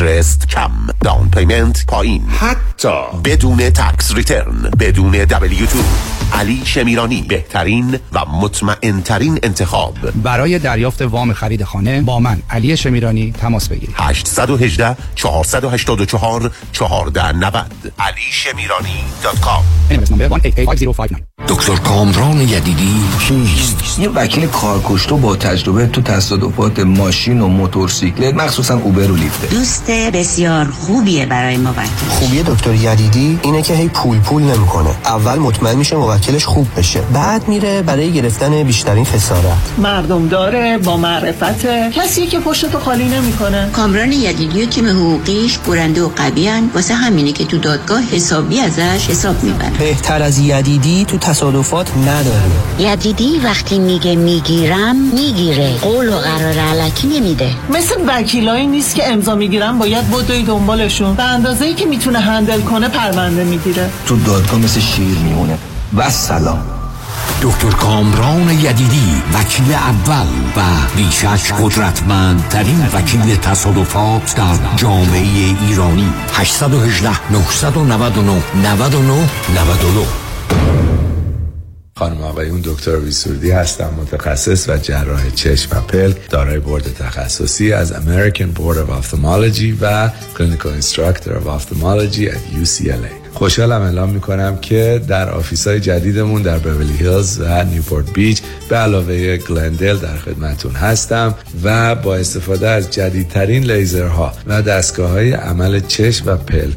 interest کم. down payment پایین. حتی بدون tax return بدون دبلیو تو علی شمیرانی بهترین و مطمئن ترین انتخاب. برای دریافت وام خرید خانه با من علی شمیرانی تماس بگیرید. 818 484 1490 علی شمیرانی دات کام. دکتر کامران یدیدی. کیست؟ یه وکیل کارکشته با تجربه تو تصادفات ماشین و موتورسیکلت مخصوصا اوبر و لیفت. دوست بسیار خوبیه برای موکل خوبی دکتر یدیدی اینه که هی پول پول نمی‌کنه. اول مطمئن میشه موکلش خوب بشه. بعد میره برای گرفتن بیشترین خسارت. مردم داره با معرفت. کسی که پشت تو خالی نمی‌کنه. کامران یدیدی و تیم حقوقیش برنده و قوی واسه همینه که تو دادگاه حسابی ازش حساب می‌برن بهتر از یدیدی تو تصادفات نداره. یدیدی وقتی میگه می‌گیرم می‌گیره. قول و قرار علکی نمیده. مثل وکیلایی نیست که امضا می‌گیرن باید بدوی دنبالشون. به اندازه ای که می‌تونه هندل کنه پرونده می‌گیره. تو دادگاه مثل شیر میمونه. و سلام. دکتر کامران یدیدی وکیل اول و بیشش قدرتمند ترین وکیل تصادفات در جامعه ایرانی. 818 999 99 99 خانم آقایون دکتر ویسوردی هستم متخصص و جراح چشم و پلک دارای بورد تخصصی از American Board of Ophthalmology و Clinical Instructor of Ophthalmology at UCLA خوشحالم اعلام می‌کنم که در office های جدیدمون در بورلی هیلز و نیوپورت بیچ به علاوه گلندل در خدمتون هستم و با استفاده از جدیدترین لیزرها و دستگاه های عمل چشم و پلک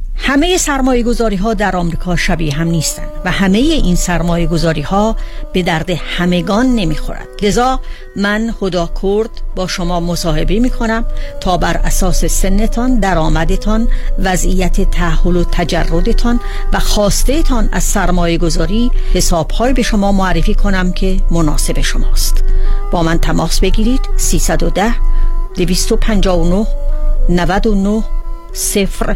همه سرمایه گذاری ها در آمریکا شبیه هم نیستند و همه این سرمایه گذاری ها به درد همگان نمی‌خورد. لذا من خدا کرد با شما مصاحبه می کنم تا بر اساس سنتان درآمدتان وضعیت تحول و تجردتان و خواسته تان از سرمایه گذاری به شما معرفی کنم که مناسب شماست. با من تماس بگیرید 310 259 99 صفر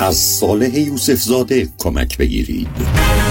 از صالح یوسف زاده کمک بگیرید.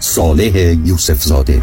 صالح یوسف زاده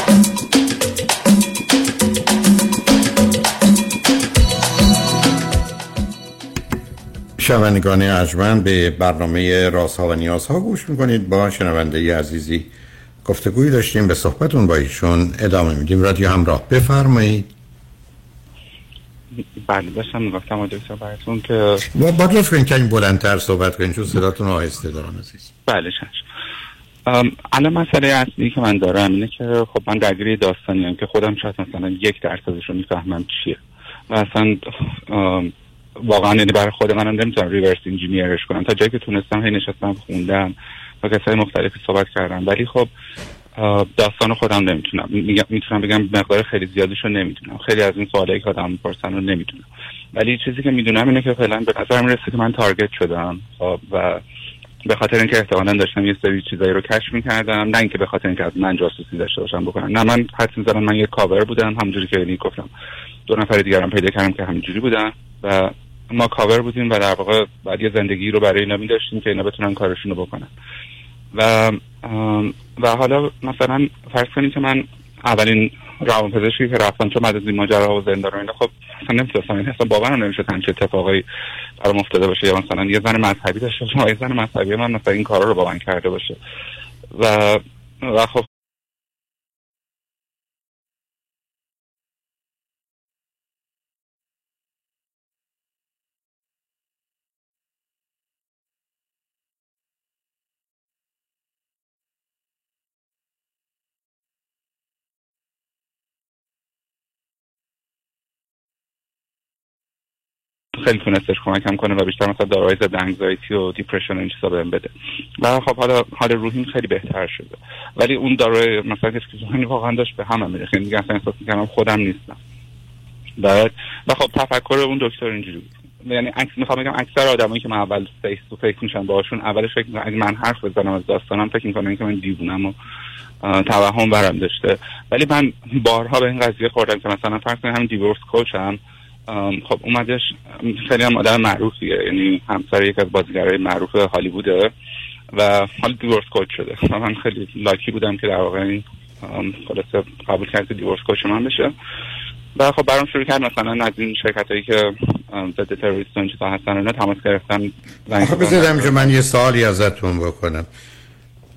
شنوندگان ارجمند به برنامه رازها و نیازها گوش می‌کنید. با شنونده عزیزی گفتگوی داشتیم. به صحبتون با ایشون ادامه میدیم. رادیو همراه بفرمایید. بله داشتم می‌گفتم دکتر براتون که با با لطف کنید کمی بلندتر صحبت کنید چون صداتون آهسته دارم عزیز. بله چشم الان مسئله اصلی که من دارم اینه که خب من درگیری داستانی هم که خودم شاید مثلا یک درصدش رو می‌فهمم چیه. و اصلا واقعا یعنی برای خود منم نمی‌تونم ریورس انجینیرش کنم. تا جایی که تونستم هی نشستم خوندم و کسای مختلفی صحبت کردم ولی خب داستان خودم نمی‌تونم. می‌تونم بگم مقدار خیلی زیادش رو نمی‌دونم. خیلی از این سوالایی که آدم می‌پرسن رو نمی‌دونم. ولی چیزی که می‌دونم اینه که فعلا به نظر می‌رسه که من تارگت شدم. خب و به خاطر اینکه احتمالا داشتم یه سری چیزایی رو کشف می‌کردم نه اینکه به خاطر اینکه از من جاسوسی داشته باشم بکنم. نه من حد می‌زنم من یه کاور بودم. همونجوری که یعنی گفتم. دو نفر دیگرم پیدا کردم که همینجوری بودن و ما کاور بودیم و در واقع بعد یه زندگی رو برای اینا داشتیم که اینا بتونن کارشون رو بکنن. و و حالا مثلا فرض کنید که من اولین روان پزشکی که رفتم چون بعد از این ماجرا و زندان اینا خب اصلا نمی‌تونستم این اصلا باورم نمی‌شد همچین اتفاقایی برام افتاده باشه یا مثلا یه زن مذهبی داشته باشه یه زن مذهبی من مثلا این کارا رو با کرده باشه. و و خب خیلی تونستش کمکم کنه و بیشتر مثلا داروهای ضد anxiety و depression این چیزا بهم بده. و خب حالا حال روحیم خیلی بهتر شده. ولی اون داروی مثلا اسکیزوفرنی واقعا داشت به هم میره خیلی دیگه اصلا احساس می‌کردم خودم نیستم. بعد و خب تفکر اون دکتر اینجوری بود. یعنی عکس می‌خوام بگم اکثر آدمایی که من اول face to face میشن باهاشون اولش فکر می‌کنم من حرف بزنم از داستانم فکر می‌کنم که من دیوونم و توهم برم داشته. ولی من بارها به این قضیه خوردم که مثلا فرض کنید همین divorce coach م خب اومدش خیلی هم آدم معروفیه یعنی همسر یک از بازیگرای معروف هالیووده و حالا دیورس کوچ شده. و من خیلی لاکی بودم که در واقع این خلاصه قبول کرد که دیورس کوچ من بشه. و خب برام شروع کرد مثلا از این شرکت هایی که ضد تروریست و چیزا هستن اینا تماس گرفتن خب بذارم که من یه سوالی ازتون بکنم.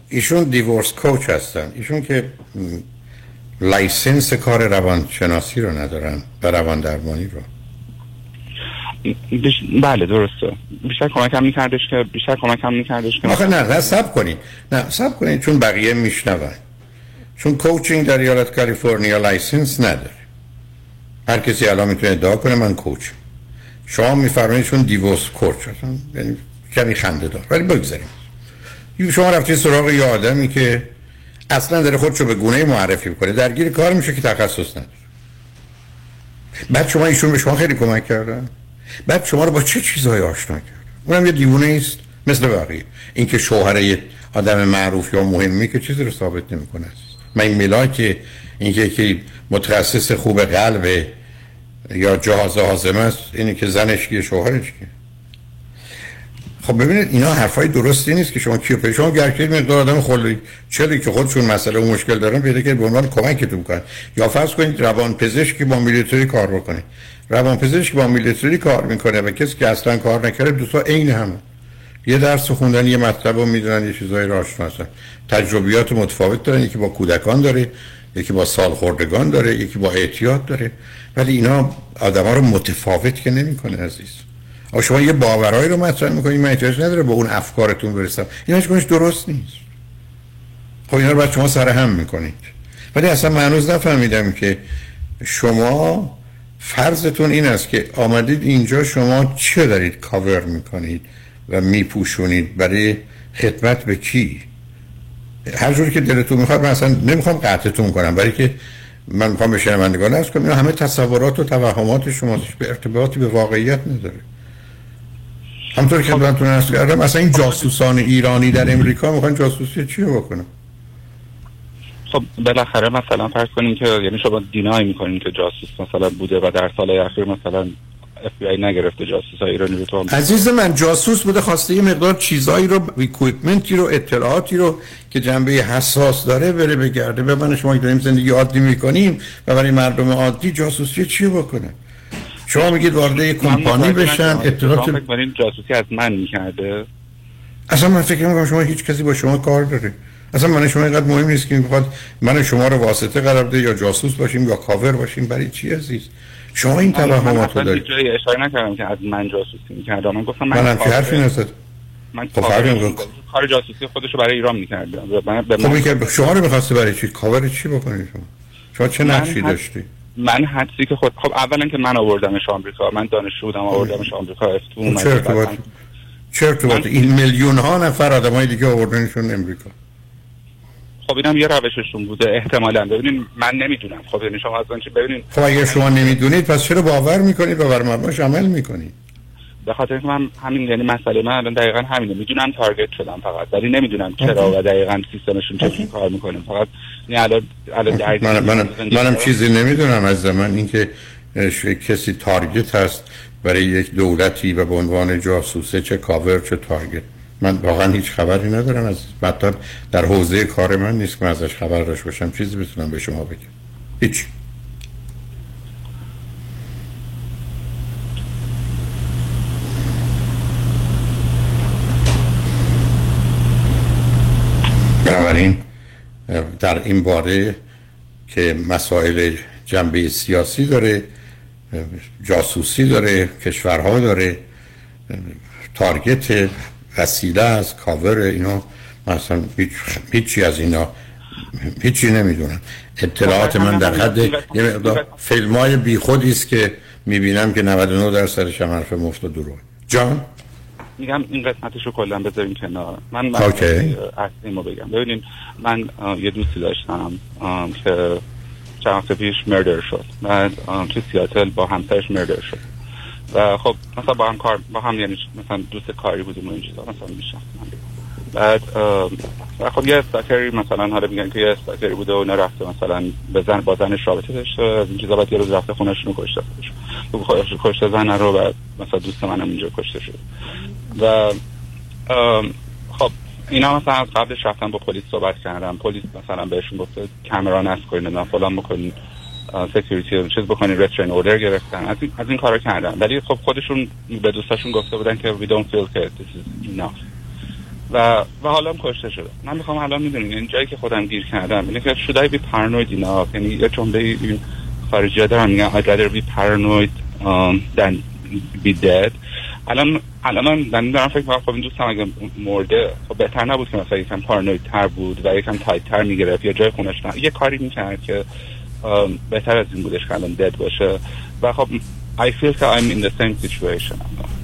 ایشون دیورس کوچ هستن. ایشون که license کار روانشناسی رو ندارن و روان درمانی رو. بیش... بله درسته. بیشتر کمک هم میکردش که بیشتر کمک هم میکردش که آخه نه نه صبر کنید نه صبر کنید چون بقیه میشنون. چون coaching در ایالت کالیفرنیا license نداره. هر کسی الان می‌تونه ادعا کنه من coach شما میفرمایید چون divorce coach یعنی کمی خنده دار. ولی بگذاریم. شما رفتید سراغ یه آدمی که اصلا داره خودشو به گونه معرفی می‌کنه. درگیر کار میشه که تخصص نداره. بعد شما ایشون به شما خیلی کمک کردن. بعد شما رو با چه چیزهای آشنا کرد؟ اونم یه دیوونه است مثل بقیه. اینکه شوهر یه آدم معروف یا مهمی که چیزی رو ثابت نمی‌کنه. من این ملاک اینکه که متخصص خوب قلب یا جهاز حازم است اینه که زنش که شوهرش که خب ببینید اینا حرفای درستی نیست که شما کیو پیش شما گرکید مقدار آدم خلی چلی که خودشون مسئله و مشکل دارن پیدا که به عنوان کمکتون کنن یا فرض کنید روان پزشکی با میلیتری کار بکنه. روان پزشک با میلیتری کار می‌کنه و کسی که اصلا کار نکرده دوستا عین همه. یه درس خوندن یه مطلب رو می‌دونن یه چیزایی رو آشنا هستن تجربیات متفاوت دارن. یکی با کودکان داره یکی با سالخوردگان داره یکی با احتیاط داره. ولی اینا آدما رو متفاوت که نمی‌کنه عزیز. آ شما یه باورایی رو مطرح می‌کنید من احتیاج نداره به اون افکارتون برسم. اینا هیچ درست نیست. خب اینا رو باید شما سر هم می‌کنید. ولی اصلا معنوز نفهمیدم که شما فرضتون این است که آمدید اینجا شما چه دارید کاور می‌کنید و میپوشونید؟ برای خدمت به کی؟ هر جوری که دلتون می‌خواد من اصلا نمی‌خوام قطعتون کنم. برای که من می‌خوام به شنوندگان ارز کنم همه تصورات و توهمات شما به ارتباطی به واقعیت نداره. همونطور که خدمتتون عرض کردم اصلا این جاسوسان ایرانی در امریکا می‌خوان جاسوسی چی بکنم خب بالاخره مثلا فرض کنیم که یعنی شما deny می‌کنین که جاسوس مثلا بوده و در سال اخیر مثلا اف بی آی نگرفته جاسوس های ایرانی رو تو عزیز من جاسوس بوده خواسته یه مقدار چیزایی رو equipment ی رو اطلاعاتی رو که جنبه حساس داره بره بگرده. به من شما داریم زندگی عادی می‌کنیم و برای مردم عادی جاسوسی چی بکنه؟ شما میگید وارد یک کمپانی بشن اطلاعات جاسوسی از من می‌کرده؟ اصلا من فکر می‌کنم شما هیچ کسی با شما کار داره. اصلا من شما اینقدر مهم نیست که می‌خواد من شما رو واسطه قرار بده یا جاسوس باشیم یا کاور باشیم. برای چی عزیز؟ شما این توهمات رو دارید. جایی اشاره نکردم که از من جاسوسی می‌کرد. من گفتم من که حرفی نزد. من خب کار جاسوسی خودشو برای ایران می‌کرد. خب شما رو می‌خواسته برای چی؟ کاور چی بکنید شما؟ شما چه نقشی داشتی؟ من حدسی که خود خب اولا که من آوردمش آمریکا. من دانشجو بودم آوردمش آمریکا. افتون چه ارتباطی چه ارتباطی این میلیون ها نفر آدمای دیگه آوردنشون امریکا. خب اینم یه روششون بوده احتمالا. ببینین من نمی‌دونم. خب یعنی شما از چی ببینین. خب اگه شما نمی‌دونید پس چرا باور می‌کنید و بر مبناش عمل می‌کنید؟ به خاطر من همین یعنی مسئله من الان دقیقا همینه. می‌دونم تارگت شدم فقط ولی نمی‌دونم چرا و دقیقا سیستمشون چه کار می‌کنه. فقط یعنی الان الان من من منم چیزی نمی‌دونم از زمان اینکه کسی تارگت هست برای یک دولتی و به عنوان جاسوسه چه کاور چه تارگت. من واقعا هیچ خبری ندارم. از مطلب در حوزه کار من نیست که ازش خبر داشته باشم. چیزی بتونم به شما بگم. هیچ. بنابراین در این باره که مسائل جنبه سیاسی داره جاسوسی داره کشورها داره تارگت وسیله از کاور اینا. مثلا هیچ هیچی از اینا هیچی نمی‌دونم. اطلاعات من در حد یه مقدار فیلم های بی خودی است که می‌بینم که 99 درصدش هم حرف مفت و دروغ. جان؟ میگم این قسمتش رو کلا بذاریم کنار. من من اوکی. اصلیمو بگم. ببینین من یه دوستی داشتم که چند پیش مردر شد. بعد آم، تو سیاتل با همسرش مردر شد. و خب مثلا با هم کار با هم یعنی مثلا دوست کاری بودیم و این چیزا مثلا میشم بعد و خب یه استاکری مثلا حالا میگن که یه استاکری بوده و نرفته مثلا به زن با زنش رابطه داشته از این چیزا بعد یه روز رفته خونشون رو کشته خودش خودش کشته زن رو و مثلا دوست منم اینجا کشته شد و خب اینا مثلا از قبلش رفتن با پلیس صحبت کردن پلیس مثلا بهشون گفته کامرا نصب کنین نمی‌دونم فلان بکنین سکیوریتی چیز بکنین رسترین اوردر گرفتن. از این از این کارا کردن. ولی خب خودشون به دوستاشون گفته بودن که we don't feel that this is enough. و و حالا هم کشته شده. من می‌خوام الان می‌دونین این جایی که خودم گیر کردم اینه که should I be paranoid یعنی یه جمله این خارجی ها دارن میگن I'd rather be paranoid um, than be dead. الان الان من من دارم فکر می‌کنم خب این دوستم اگه مرده خب بهتر نبود که مثلا یکم پارانوید تر بود و یکم تایت تر می‌گرفت یا جای خونش نه یه کاری می‌کرد که بهتر از این بودش که الان دد باشه. و خب I feel که I'm in the same situation.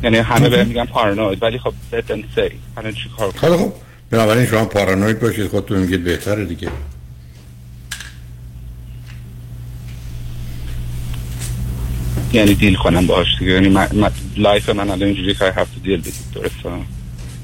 یعنی همه به میگن پارانوید ولی خب dead and say. الان چی کار خیلی خوب. بنابراین شما پارانوید باشید خودتون میگید بهتره دیگه. یعنی deal کنم باهاش دیگه. یعنی من, من life من الان اینجوری که I have to deal with it درسته؟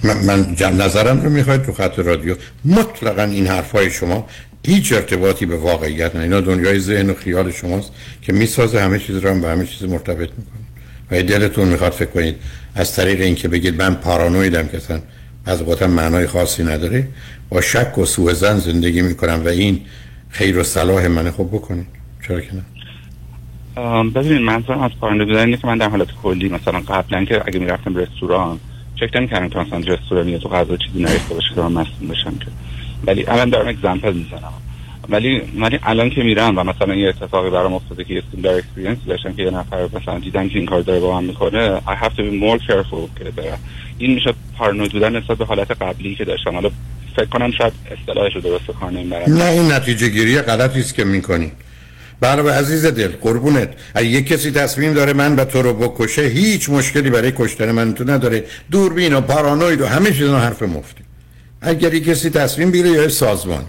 من, من نظرم رو می‌خواید تو خط رادیو. مطلقا این حرفای شما هیچ ارتباطی به واقعیت نه. اینا دنیای ذهن و خیال شماست که می‌سازه همه چیز رو هم به همه چیز مرتبط می‌کنه. و دلتون می‌خواد فکر کنید از طریق اینکه بگید من پارانویدم که اصلا از قوتم معنای خاصی نداره با شک و سوء ظن زندگی می‌کنم و این خیر و صلاح منه خب بکنید. چرا که نه؟ ببینید منظورم از پارانوید بودن اینه که من در حالت کلی مثلا قبلا که اگه می‌رفتم رستوران چک نمی‌کردم که مثلا رستوران تو غذا چیزی نریخته باشه که من مسموم بشم که. ولی الان دارم example می‌زنم. ولی ولی الان که میرم و مثلا یه اتفاقی برام افتاده که یه similar experience داشتم که یه نفر مثلا دیدن که این کار داره با من می‌کنه I have to be more careful که برم. این میشه پارانوید بودن نسبت به حالت قبلی که داشتم. حالا فکر کنم شاید اصطلاحش رو درست کار نمی‌برم نه این نتیجه گیری غلطی است که می‌کنی. برای عزیز دل قربونت. اگه یک کسی تصمیم داره من به تو رو بکشه هیچ مشکلی برای کشتن من تو نداره. دوربین و پارانوید و همه چیز حرف مفتی اگر یک کسی تصمیم بگیره یا سازمانی.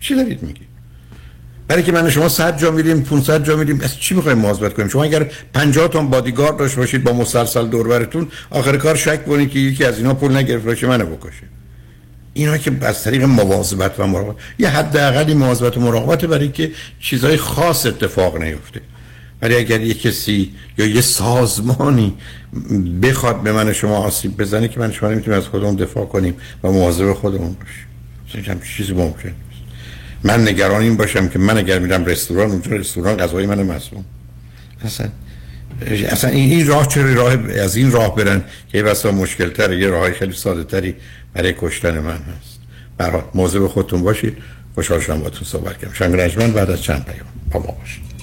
چی دارید میگی؟ برای که من شما 100 جا میریم 500 جا میریم از چی می‌خوایم مواظبت کنیم؟ شما اگر 50 تا بادیگارد داشته باشید با مسلسل دور برتون آخر کار شک کنید که یکی از اینا پول نگرفت باشه منو بکشه. اینا که از طریق مواظبت و مراقبت یه حداقلی مواظبت و مراقبت برای که چیزای خاص اتفاق نیفته. ولی اگر یه کسی یا یه سازمانی بخواد به من شما آسیب بزنه که من شما نمی‌تونیم از خودمون دفاع کنیم و مواظب خودمون باشیم. همچین چیزی ممکن نیست. من نگران این باشم که من اگر میرم رستوران اونجا رستوران غذای من مسموم اصلا اصلا این این راه چرا راه از این راه برن که یه بسا مشکل تره یه راه خیلی ساده تری برای کشتن من هست. برای موضوع خودتون باشید. خوشحال شدم باهاتون صحبت کردم. شنگ بعد از چند پیام با ما باشید.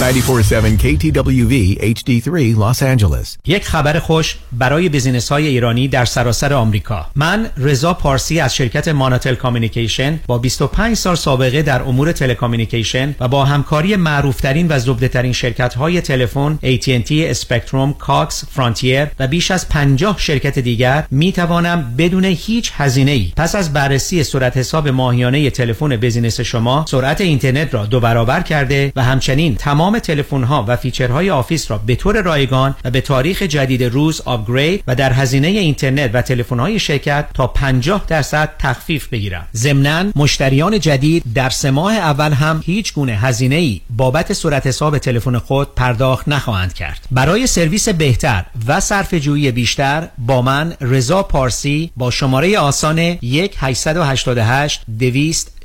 947 KTWV HD3 Los Angeles. یک خبر خوش برای business های ایرانی در سراسر آمریکا. من رضا پارسی از شرکت Manatel Communication با 25 سال سابقه در امور telecommunication و با همکاری معروفترین و زبدهترین شرکت های تلفن AT&T Spectrum Cox Frontier و بیش از 50 شرکت دیگر می توانم بدون هیچ هزینه ای پس از بررسی صورت حساب ماهیانه تلفن business شما سرعت اینترنت را دو برابر کرده و همچنین تمام تمام تلفن ها و feature های office را به طور رایگان و به تاریخ جدید روز upgrade و در هزینه اینترنت و تلفن های شرکت تا 50 درصد تخفیف بگیرم ضمناً مشتریان جدید در سه ماه اول هم هیچ گونه هزینه ای بابت صورت حساب تلفن خود پرداخت نخواهند کرد. برای سرویس بهتر و صرفه جویی بیشتر با من رضا پارسی با شماره آسان 1 888 200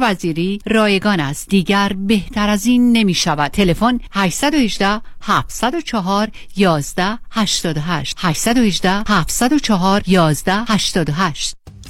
وزیری رایگان است. دیگر بهتر از این نمی شود تلفن 818 704 11 88 818 704 11 88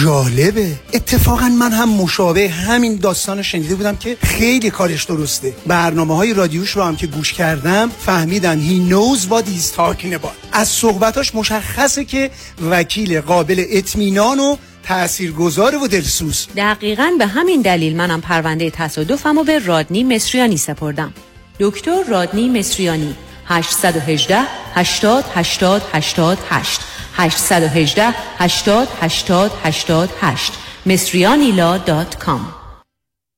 جالبه. اتفاقا من هم مشابه همین داستان شنیده بودم که خیلی کارش درسته. برنامه های رادیوش رو هم که گوش کردم فهمیدن he knows what he's talking about. از صحبتاش مشخصه که وکیل قابل اطمینان و تاثیرگذار و دلسوز. دقیقا به همین دلیل منم پرونده تصادفم و به رادنی مصریانی سپردم. دکتر رادنی مصریانی 818 80 80 88 818 80 80 88 MesrianiLaw.com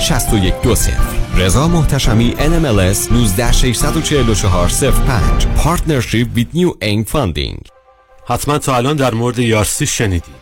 6120 رضا محتشمی NMLS 19644 05 Partnership with New Aim Funding. حتما تا الان در مورد ERC شنیدی.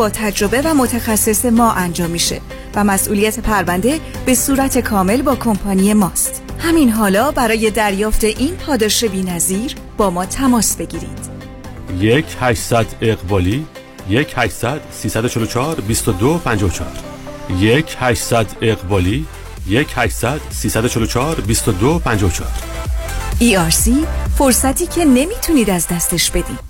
با تجربه و متخصص ما انجام میشه و مسئولیت پرونده به صورت کامل با کمپانی ماست. همین حالا برای دریافت این پاداش بی‌نظیر با ما تماس بگیرید. یک 800 اقبالی یک 800 344 22 54 یک 800 اقبالی یک 800 344 22 54 ERC فرصتی که نمی‌تونید از دستش بدید.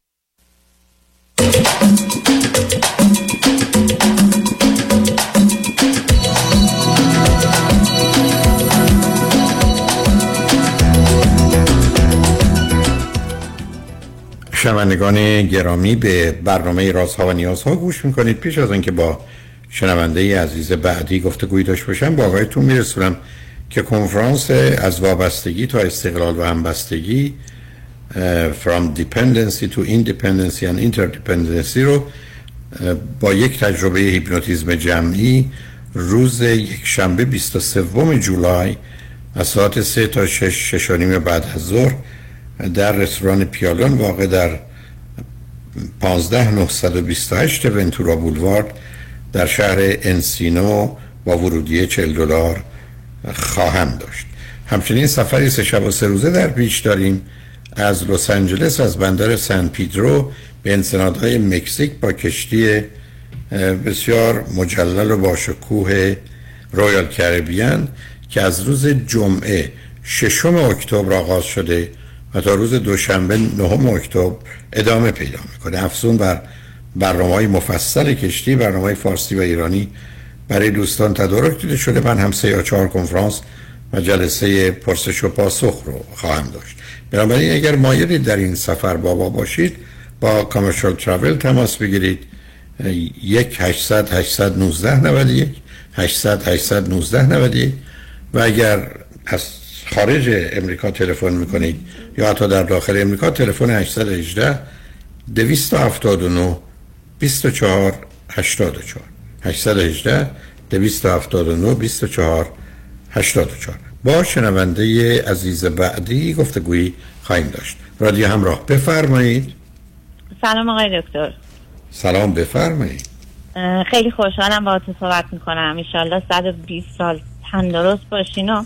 شنوندگان گرامی به برنامه رازها و نیازها گوش می‌کنید. پیش از اینکه با شنونده عزیز بعدی گفتگوی داشت باشم با آقایتون میرسونم که کنفرانس از وابستگی تا استقلال و همبستگی From Dependency to Independency and Interdependency رو با یک تجربه هیپنوتیزم جمعی روز یک شنبه 23 جولای از ساعت 3 تا 6 6 بعد از ظهر در رستوران پیالون واقع در 15928 ونتورا بولوارد در شهر انسینو با ورودی 40 دلار خواهم داشت. همچنین سفری سه شب و سه روزه در پیش داریم. از لس آنجلس از بندر سن پیدرو به انسنادهای مکزیک با کشتی بسیار مجلل و با شکوه رویال کربیان که از روز جمعه ششم اکتبر آغاز شده و تا روز دوشنبه نهم اکتبر ادامه پیدا می‌کنه. افزون بر برنامه های مفصل کشتی برنامه های فارسی و ایرانی برای دوستان تدارک دیده شده. من هم سه یا چهار کنفرانس و جلسه پرسش و پاسخ رو خواهم داشت. بنابراین اگر مایلی در این سفر بابا باشید با کامرشال تراول تماس بگیرید. یک 800 819 91 800 819 91 و اگر از خارج امریکا تلفن می‌کنید یا حتی در داخل امریکا تلفن 818 279 24 84 818 279 24 84 با شنونده عزیز بعدی گفتگویی خواهیم داشت. رادیو همراه بفرمایید. سلام آقای دکتر. سلام بفرمایید. خیلی خوشحالم با تو صحبت می‌کنم. ایشالله 120 سال تندرست باشین و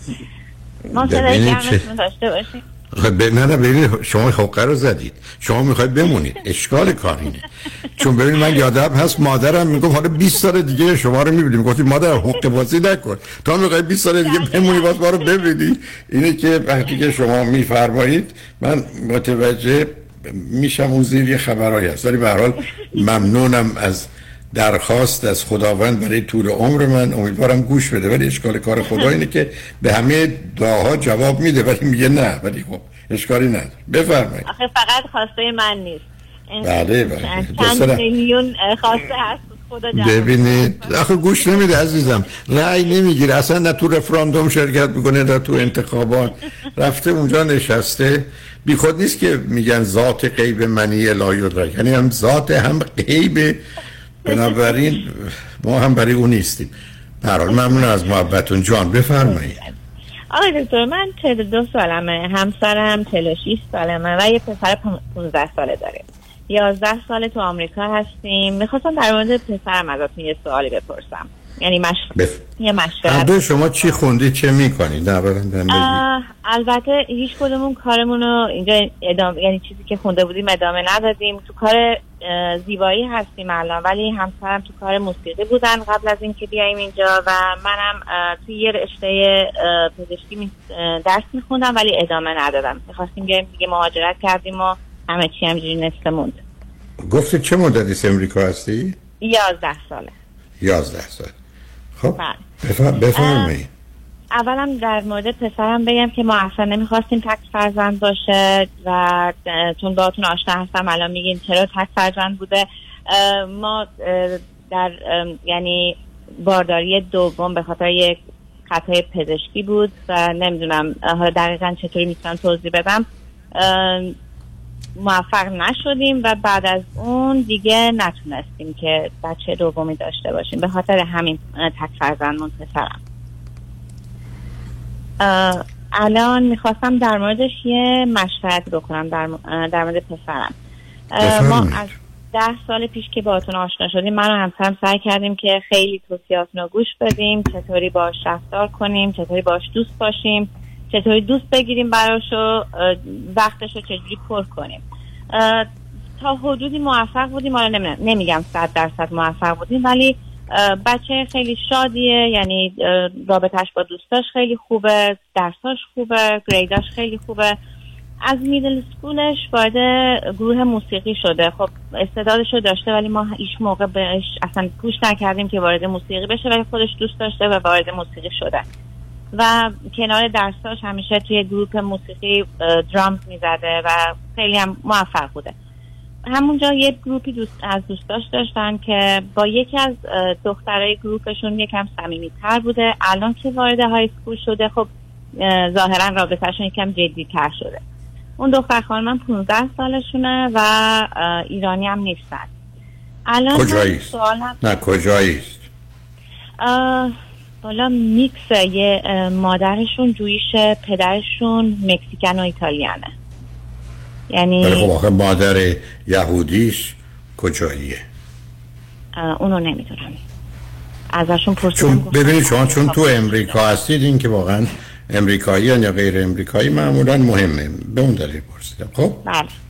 ما صدای گرمتون داشته باشیم. خب نه نه ببینید شما حقه رو زدید. شما می‌خواید بمونید. اشکال کار اینه. چون ببینید من یادم هست مادرم می‌گفت حالا 20 سال دیگه شما رو می‌بینیم. گفتی مادر حقه بازی نکن. تا می‌خوای 20 سال دیگه بمونی باز ما رو ببینی. اینه که وقتی که شما میفرمایید من متوجه میشم اون زیر یه خبرایی هست. ولی به حال ممنونم از درخواست از خداوند برای طول عمر من. امیدوارم گوش بده ولی اشکال کار خدا اینه که به همه دعاها جواب میده ولی میگه نه. ولی خب اشکالی نداره. بفرمایید. آخه فقط خواسته من نیست. بله بله. چند میلیون خواسته هست ببینید. آخه گوش نمیده عزیزم. رأی نمی‌گیره. اصلا نه تو رفراندوم شرکت می‌کنه نه تو انتخابات. رفته اونجا نشسته. بی خود نیست که میگن ذات غیب منی الهی یعنی هم ذات هم غیب بنابراین ما هم برای اون نیستیم. برحال ممنون از محبتون. جان بفرمایید. آقای دکتر من 42 سالمه. همسرم 46 سالمه و یه پسر 15 ساله داریم 11 سال تو آمریکا هستیم. می‌خواستم در مورد پسرم ازتون یه سوالی بپرسم. یعنی مش... بف... یه مشورت. شما چی خوندی؟ چه می‌کنید البته هیچ کدومون کارمون رو اینجا ادامه یعنی چیزی که خونده بودیم ادامه ندادیم. تو کار زیبایی هستیم الان ولی همسرم تو کار موسیقی بودن قبل از اینکه بیایم اینجا و منم توی یه رشته پزشکی درس میخوندم ولی ادامه ندادم. می‌خواستیم بیایم دیگه مهاجرت کردیم و همه چی همجوری نصف موند. گفتی چه مدتی امریکا هستی؟ یازده ساله. یازده سال خب بفرمایید. اولم در مورد پسرم بگم که ما اصلا نمی‌خواستیم تک فرزند باشه و چون باهاتون آشنا هستم. الان میگین چرا تک فرزند بوده؟ ما در یعنی بارداری دوم به خاطر یک خطای پزشکی بود و نمی‌دونم حالا دقیقا چطوری می‌تونم توضیح بدم. موفق نشدیم و بعد از اون دیگه نتونستیم که بچه دومی داشته باشیم. به خاطر همین تک فرزندمون پسرم. الان می‌خواستم در موردش یه مشورت بکنم در, در مورد پسرم. ما از ده سال پیش که باتون آشنا شدیم من و همسرم سعی کردیم که خیلی توصیاتون رو گوش بدیم چطوری باش رفتار کنیم چطوری باش دوست باشیم. چطوری دوست بگیریم براش و وقتش رو چجوری پر کنیم. تا حدودی موفق بودیم حالا نمی- نمیگم صد درصد موفق بودیم ولی بچه خیلی شادیه یعنی رابطش با دوستاش خیلی خوبه درساش خوبه گریداش خیلی خوبه. از میدل سکولش وارد گروه موسیقی شده. خب استعدادش رو داشته ولی ما هیچ موقع بهش اصلا پوش نکردیم که وارد موسیقی بشه ولی خودش دوست داشته و وارد موسیقی شده. و کنار درساش همیشه توی گروه موسیقی درامز می‌زده و خیلی هم موفق بوده. همونجا یه گروپی دوست از دوستاش داشتن که با یکی از دخترای گروپشون یکم صمیمیت‌تر بوده. الان که وارد های سکول شده خب اه، ظاهرا رابطهشون یکم جدیتر شده. اون دختر خانم 15 سالشونه و ایرانی هم نیستن. الان کجاییست؟ نه کجاییست؟ حالا میکس یه مادرشون جویش پدرشون مکزیکن و ایتالیانه. یعنی خب آخه مادر یهودیش کجاییه؟ اونو نمی‌دونم. ازشون پرسیدم ببینید شما چون تو امریکا هستید این که واقعا امریکایی یا غیر امریکایی معمولا مهمه. به اون دلیل پرسیدم. خب؟ بله.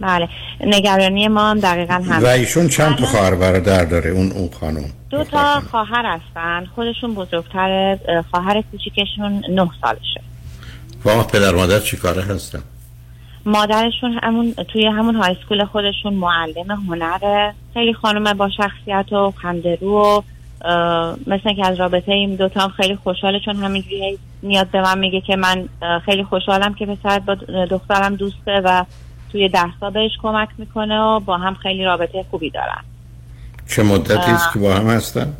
بله. نگرانی ما هم دقیقا هم و ایشون چند تا خواهر برادر داره اون اون خانم؟ دو تا خواهر هستن. خودشون بزرگتر اه، خواهر کوچیکشون نه سالشه. و پدر مادر چی کاره هستن؟ مادرشون همون توی همون های اسکول خودشون معلم هنره. خیلی خانم با شخصیت و خندرو و مثل که از رابطه این دوتا هم خیلی خوشحاله چون همینجوری هی میاد به من میگه که من خیلی خوشحالم که پسرت با دخترم دوسته و توی درسا بهش کمک می‌کنه و با هم خیلی رابطه خوبی دارن. چه مدتی است. که با هم هستن؟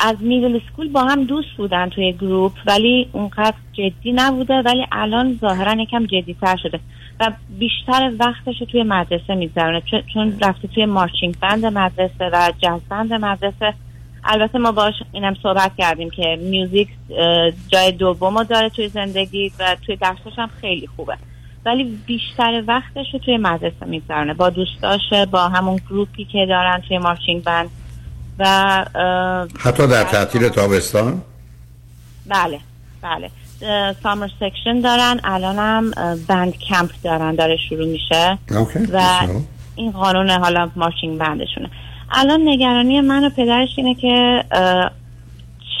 از میدل سکول با هم دوست بودن توی گروپ ولی اونقدر جدی نبوده ولی الان ظاهرا یکم جدی تر شده و بیشتر وقتش رو توی مدرسه میگذرونه. چون- رفته توی مارچینگ بند مدرسه و جاز بند مدرسه. البته ما باش اینم صحبت کردیم که میوزیک جای دوم داره توی زندگی و توی درسش هم خیلی خوبه. ولی بیشتر وقتش رو توی مدرسه میگذرونه. با دوستاشه با همون group ی که دارن توی marching band و حتی در تعطیل تابستان؟ بله بله. summer section دارن الان هم band camp دارن داره شروع میشه. و. این قانون حالا marching band شونه. الان نگرانی من و پدرش اینه که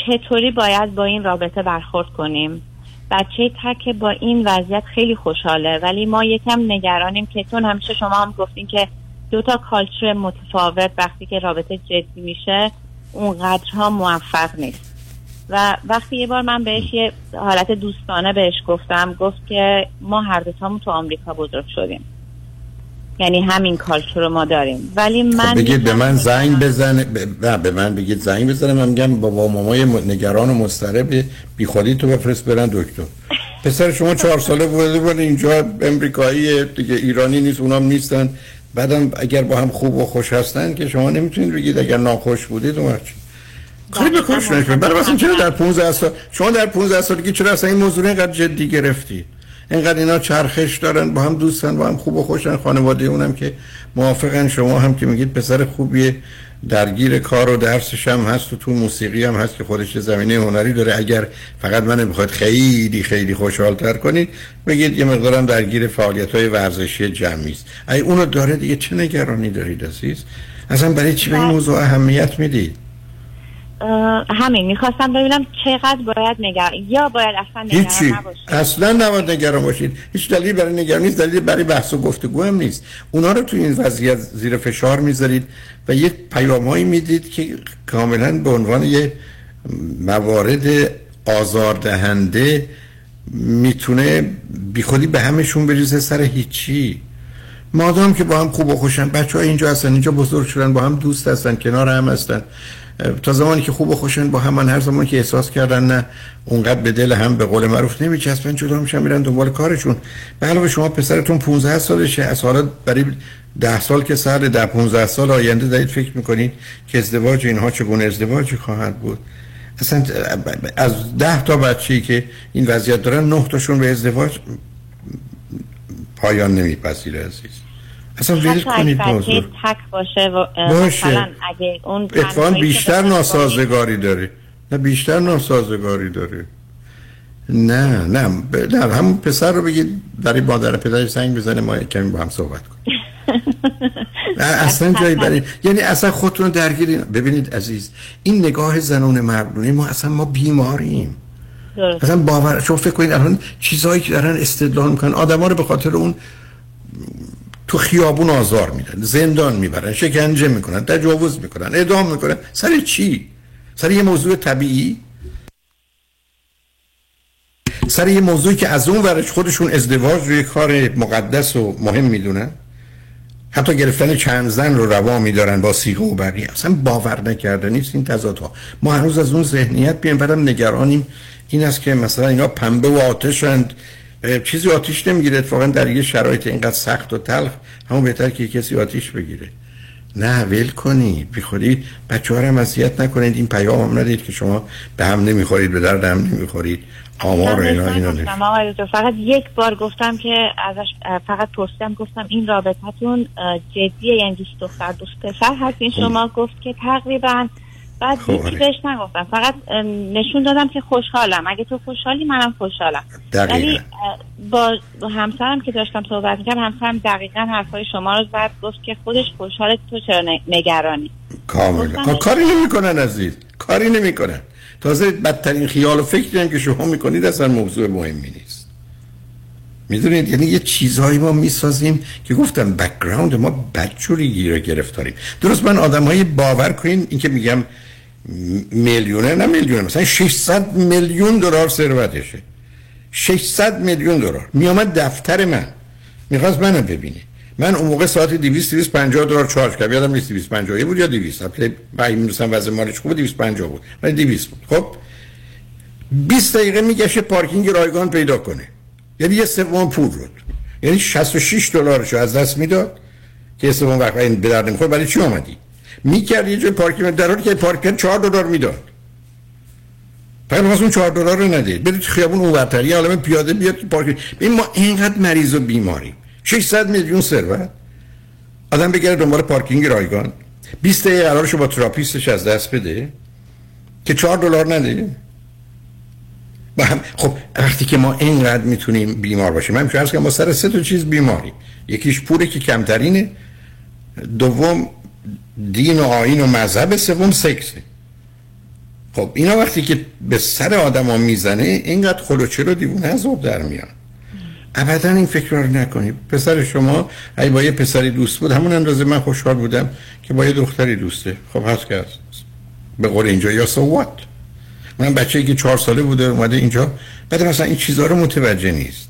چطوری باید با این رابطه برخورد کنیم؟ بچه تک با این وضعیت خیلی خوشحاله. ولی ما یکم نگرانیم. که چون همیشه شما هم گفتین که دو تا کالچر متفاوت وقتی که رابطه جدی میشه اونقدرها موفق نیست. و وقتی یه بار من بهش یه حالت دوستانه بهش گفتم گفت که ما هر دوتامون تو آمریکا بزرگ شدیم. یعنی همین کالچر رو ما داریم. ولی من خب بگید به من زنگ بزنه ب- نه به من بگید زنگ بزنه. من میگم بابا مامای نگران و مضطرب بی خودی تو بفرست برن دکتر. پسر شما چهار ساله بوده بود اینجا امریکایی دیگه ایرانی نیست اونام نیستن. بعدم اگر با هم خوب و خوش هستن که شما نمی‌تونید بگید اگر ناخوش بودید اون وقت؟ خیلی به کارش نکنید برای مثلا چرا در 15 سال شما در 15 سالگی چرا اصلا این موضوع اینقدر جدی گرفتی؟ اینقدر اینا چرخش دارن با هم دوستن با هم خوب و خوشن. خانواده اونم که موافقن. شما هم که میگید پسر خوبیه. درگیر کار و درسش هم هست و تو موسیقی هم هست که خودش زمینه هنری داره. اگر فقط من می‌خواد خیلی خیلی خوشحالتر کنید بگید یه مقدارم درگیر فعالیت های ورزشی جمعی است. اگه اونو داره دیگه چه نگرانی دارید عزیز؟ اصلا برای چی به این موضوع اهمیت می‌دید؟ همین. می‌خواستم ببینم چقدر باید نگران یا باید اصلا نگران نباشه اصلا نباید نگران باشید. هیچ دلیلی برای نگرانی نیست. دلیلی برای بحث و گفتگو هم نیست. اونا رو تو این وضعیت زیر فشار می‌ذارید و یه پیامهایی می‌دید که کاملا به عنوان یه موارد آزاردهنده می‌تونه بیخودی به همشون بریزه سر هیچی. مادام که با هم خوب و خوشن. بچه های اینجا هستن. اینجا بزرگ شدن. با هم دوست هستن. کنار هم هستن. تا زمانی که خوب و خوشن با هم من هر زمانی که احساس کردن نه اونقدر به دل هم به قول معروف نمیچسبن جدا میشن میرن دنبال کارشون. به علاوه شما پسرتون 15 سالشه. از حالا برای 10 سال که سر در 15 سال آینده دارید فکر می‌کنید که ازدواج اینها چگونه ازدواجی خواهد بود. اصلا از ده تا بچه‌ای که این وضعیت دارن نه تاشون به ازدواج پایان نمیپذیره عزیز. اصلا ول کنید موضوع تک باشه و باشه. مثلا اگه اون اتفاقا که بیشتر ناسازگاری داره نه بیشتر ناسازگاری داره نه نه. نه همون پسر رو بگید برای مادر پدرش زنگ بزنه ما کمی با هم صحبت کنیم اصلا جایی برای یعنی اصلا خودتون رو درگیری ببینید عزیز این نگاه زنون مردونه ما اصلا ما بیماریم درست. اصلا باور شما فکر کنید الان چیزهایی که دارن استدلال می‌کنن آدما رو به خاطر اون تو خیابون آزار میدن زندان می‌برن شکنجه می‌کنن تجاوز می‌کنن اعدام می‌کنن. سر چی؟ سر یه موضوع طبیعی؟ سر یه موضوعی که از اون ورش خودشون ازدواج رو یه کار مقدس و مهم می‌دونن؟ حتی گرفتن چند زن رو روا میدارن با سیغه و بقیه. اصلا باور نکرده نیست این تضادها. ما هنوز از اون ذهنیت بعدم نگرانیم. این است که مثلا اینا پنبه و آتشند. چیزی آتیش نمی‌گیره اتفاقا در یه شرایط اینقدر سخت و تلخ همون بهتر که کسی آتیش بگیره. نه ول کنید بی خودی بچه ها هم اذیت نکنید. این پیام هم ندید که شما به هم نمی‌خورید به درد هم نمی‌خورید. آمار اینا اینا دکتر فقط یک بار گفتم که ازش فقط پرسیدم گفتم این رابطتون جدیه یعنی دوست دختر دوست پسر هستین؟ شما گفت که تقریبا بعد خب، هیچی آره. بهش نگفتم. فقط نشون دادم که خوشحالم. اگه تو خوشحالی منم خوشحالم. ولی با همسرم که داشتم صحبت می‌کردم همسرم دقیقا حرفای شما رو زد گفت که خودش خوشحاله تو چرا نگرانی. کاملا. خب کاری نمی‌کنن عزیز. کاری نمی‌کنن. تازه بدترین خیال و فکری هم که شما می‌کنید اصلا موضوع مهمی نیست. می‌دونید؟ یعنی یه چیزهایی ما می‌سازیم که گفتم بکگراند ما بدجوری گیره گرفتاریم. درست من آدم های باور کنین این که میگم میلیونه نه میلیونه مثلا 600 میلیون دلار ثروتشه. 600 میلیون دلار. میامد دفتر من. می‌خواست منو ببینه. من اون موقع ساعت 200 250 دلار چارج کردم. یادم نیست 250 بود یا 200 البته بعد می‌رسم وضع مالش خوب 250 بود. ولی 200 بود. خب 20 دقیقه میگشه پارکینگ رایگان پیدا کنه. یعنی یه سوم پول رو یعنی 66 دلارشو از دست می‌داد که سوم وقت. این به درد نمی‌خوره. برای چی اومدی؟ می‌کرد یه جای پارکینگ در حالی که پارکینگ 4 دلار می‌داد. فقط واسه اون 4 دلار رو ندید برید خیابون اونورتر یه عالمه پیاده بیاد که پارکینگ. ببین ما اینقدر مریض و بیماریم. 600 میلیون ثروت. آدم بگره دنبال پارکینگ رایگان. 20 دقیقه قرارشو با تراپیستش از دست بده که 4 دلار نده. خب وقتی که ما اینقدر می‌تونیم بیمار باشیم. من میشه که ما سر سه تا چیز بیماریم. یکیش پوله که کمترینه. دوم دین و آین و مذهب سوم سکسه خب اینا وقتی که به سر آدم ها می‌زنه اینقدر خلوچه رو دیوونه از آب در میان. ابدا این فکر رو نکنید. پسر شما اگه با یه پسری دوست بود همون اندازه من خوشحال بودم که با یه دختری دوسته. خب هست که هست. به قول اینجا یا سو وات من بچه که چهار ساله بوده اومده اینجا. بعد مثلا این چیزها رو متوجه نیست.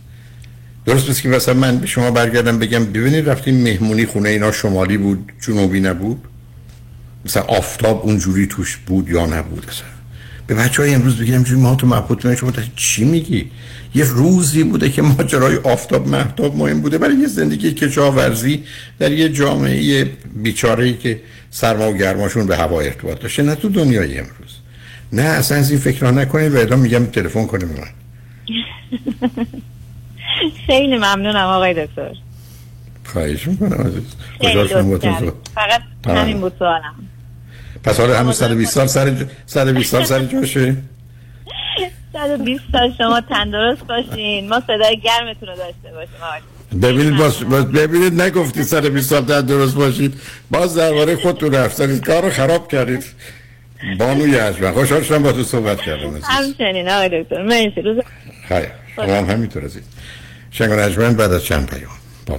درست مثل که مثلا من به شما برگردم بگم ببینید رفتیم مهمونی خونه اینا شمالی بود جنوبی نبود؟ مثلا آفتاب اونجوری توش بود یا نبود؟ اصلا به بچه های امروز بگیرم جوری ما تو مبهوت شما چی میگی؟ یه روزی بوده که ماجرای آفتاب محتاب مهم بوده برای یه زندگی کشاورزی در یه جامعه بیچاره ای که سرما و گرماشون به هوا ارتباط داشته نه تو دنیای امروز. نه اصلا از این فکر نکنید و الان میگم تلفن کنه به من. خیلی ممنونم آقای دکتر. خواهش می‌کنم عزیز. فقط. همین بود سوالم. پس حالا همون 120 سال سر ج- 120 سال سر جاشه 120 سال شما تندرست باشین. ما صدای گرمتون رو داشته باشیم. ببینید باز, ببینید نگفتی سر 20 سال در درست باشید. باز درباره خودتون رفتنید کار رو خراب کردید. بانوی عجبن خوشحال شدم با تو صحبت کردم. همچنین آقای دکتر. مرسی. روز خیر. هم همینطور عزیز. شنگ بعد از چند پیام. با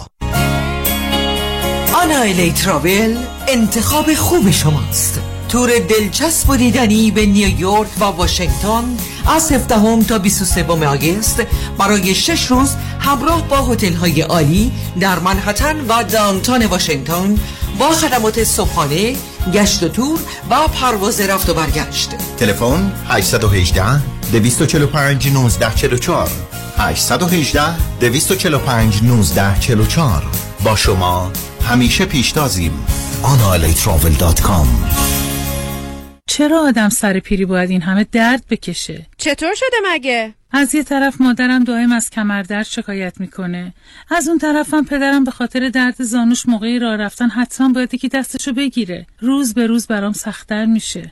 آنایلی ترابل انتخاب خوب شماست. تور دلچسب و دیدنی به نیویورک و واشنگتن از 17 تا 23 آگست برای 6 روز همراه با هتل های عالی در منحتن و دانتان واشنگتن با خدمات صبحانه، گشت و تور و پرواز رفت و برگشت. تلفن 818 245 1944 818 245 1944 با شما همیشه پیشتازیم. Analatravel.com چرا آدم سر پیری باید این همه درد بکشه؟ چطور شده مگه؟ از یه طرف مادرم دائم از کمردرد شکایت می‌کنه. از اون طرفم پدرم به خاطر درد زانوش موقعی راه رفتن حتما باید یکی دستشو بگیره. روز به روز برام سختتر میشه.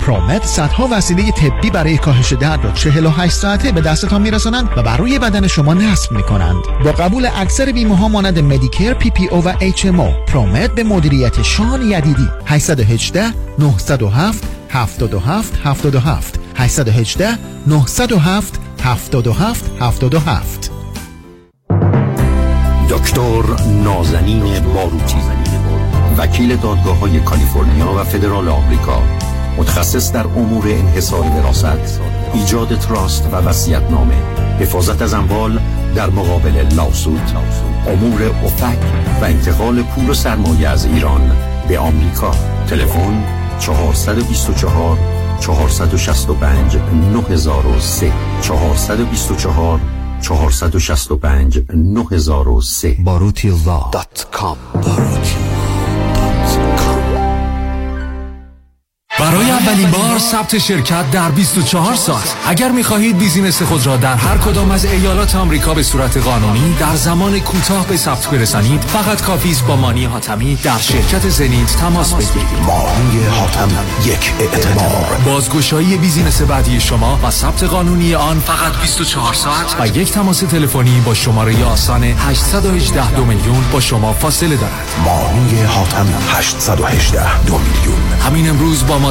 ProMed صدها وسیله طبی برای کاهش درد را 48 ساعته به دستتان میرسانند و بر روی بدن شما نصب می‌کنند. با قبول اکثر بیمه ها مانند مدیکر پی پی او و اچ ام او پرومت به مدیریت شان یدیدی. 818 907 77 77 818 907 77 77 دکتر نازنین باروتی وکیل دادگاه های کالیفرنیا و فدرال آمریکا. متخصص در امور انحصار وراثت ایجاد تراست و نامه حفاظت از اموال در مقابل لاسود امور افک و انتقال پول و سرمایه از ایران به آمریکا. تلفن 424 465 9003 424 465 9003 باروتی dot com. برای اولین بار ثبت شرکت در 24 ساعت. اگر می‌خواهید business خود را در هر کدام از ایالات آمریکا به صورت قانونی در زمان کوتاه به ثبت برسانید فقط کافی است با مانی حاتمی در شرکت Zenith تماس بگیرید. مانی حاتم یک اعتبار بازگشایی بیزینس بعدی شما و ثبت قانونی آن فقط 24 ساعت و یک تماس تلفنی با شماره آسان 818 دو میلیون با شما فاصله دارد. مانی حاتم 818 دو میلیون. همین امروز با ما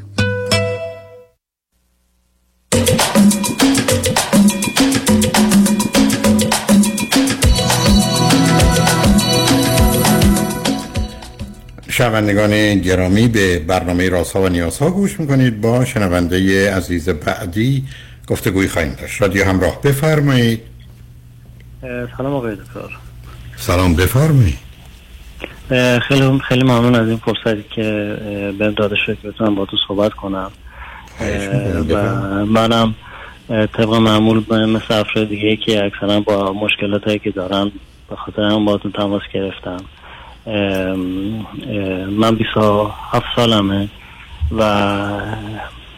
شنوندگان گرامی به برنامه رازها و نیازها گوش می‌کنید. با شنونده عزیز بعدی گفتگوی خواهیم داشت. رادیو همراه بفرمایید. سلام آقای دکتر. سلام بفرمایید. خیلی خیلی ممنون از این فرصتی که بهم داده شد که بتونم با تو صحبت کنم. و منم طبق معمول مثل افراد دیگه که اکثرا با مشکلات هایی که دارن به خاطر هم با تماس گرفتم. من 27 سالمه و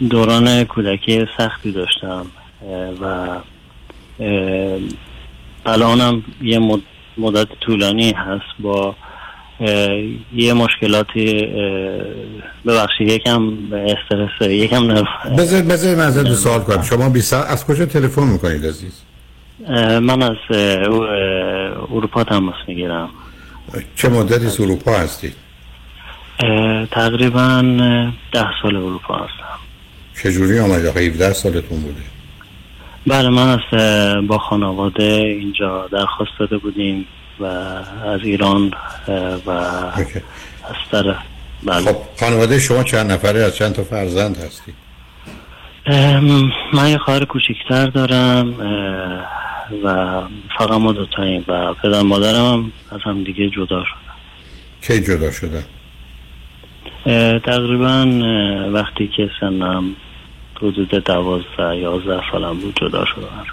دوران کودکی سختی داشتم. و الانم یه مدت طولانی هست با یه مشکلاتی ببخشید یکم استرس یکم نرو. بذار بذار من ازت سوال کنم. شما 20 از کجا تلفن می‌کنید عزیز؟ من از اروپا تماس می‌گیرم. چه مدتی از اروپا هستید؟ تقریبا ده سال اروپا هستم چجوری آمده؟ 17 سالتون بوده؟ بله من از با خانواده اینجا درخواست داده بودیم و از ایران و از طرف بله. خب خانواده شما چند نفره از چند تا فرزند هستی؟ من یه خواهر کوچکتر دارم و فقط ما دوتاییم و پدر مادرم هم از هم دیگه جدا شدن کی جدا شدن؟ تقریبا وقتی که سنم حدود دوازده یازده سالم بود جدا شدن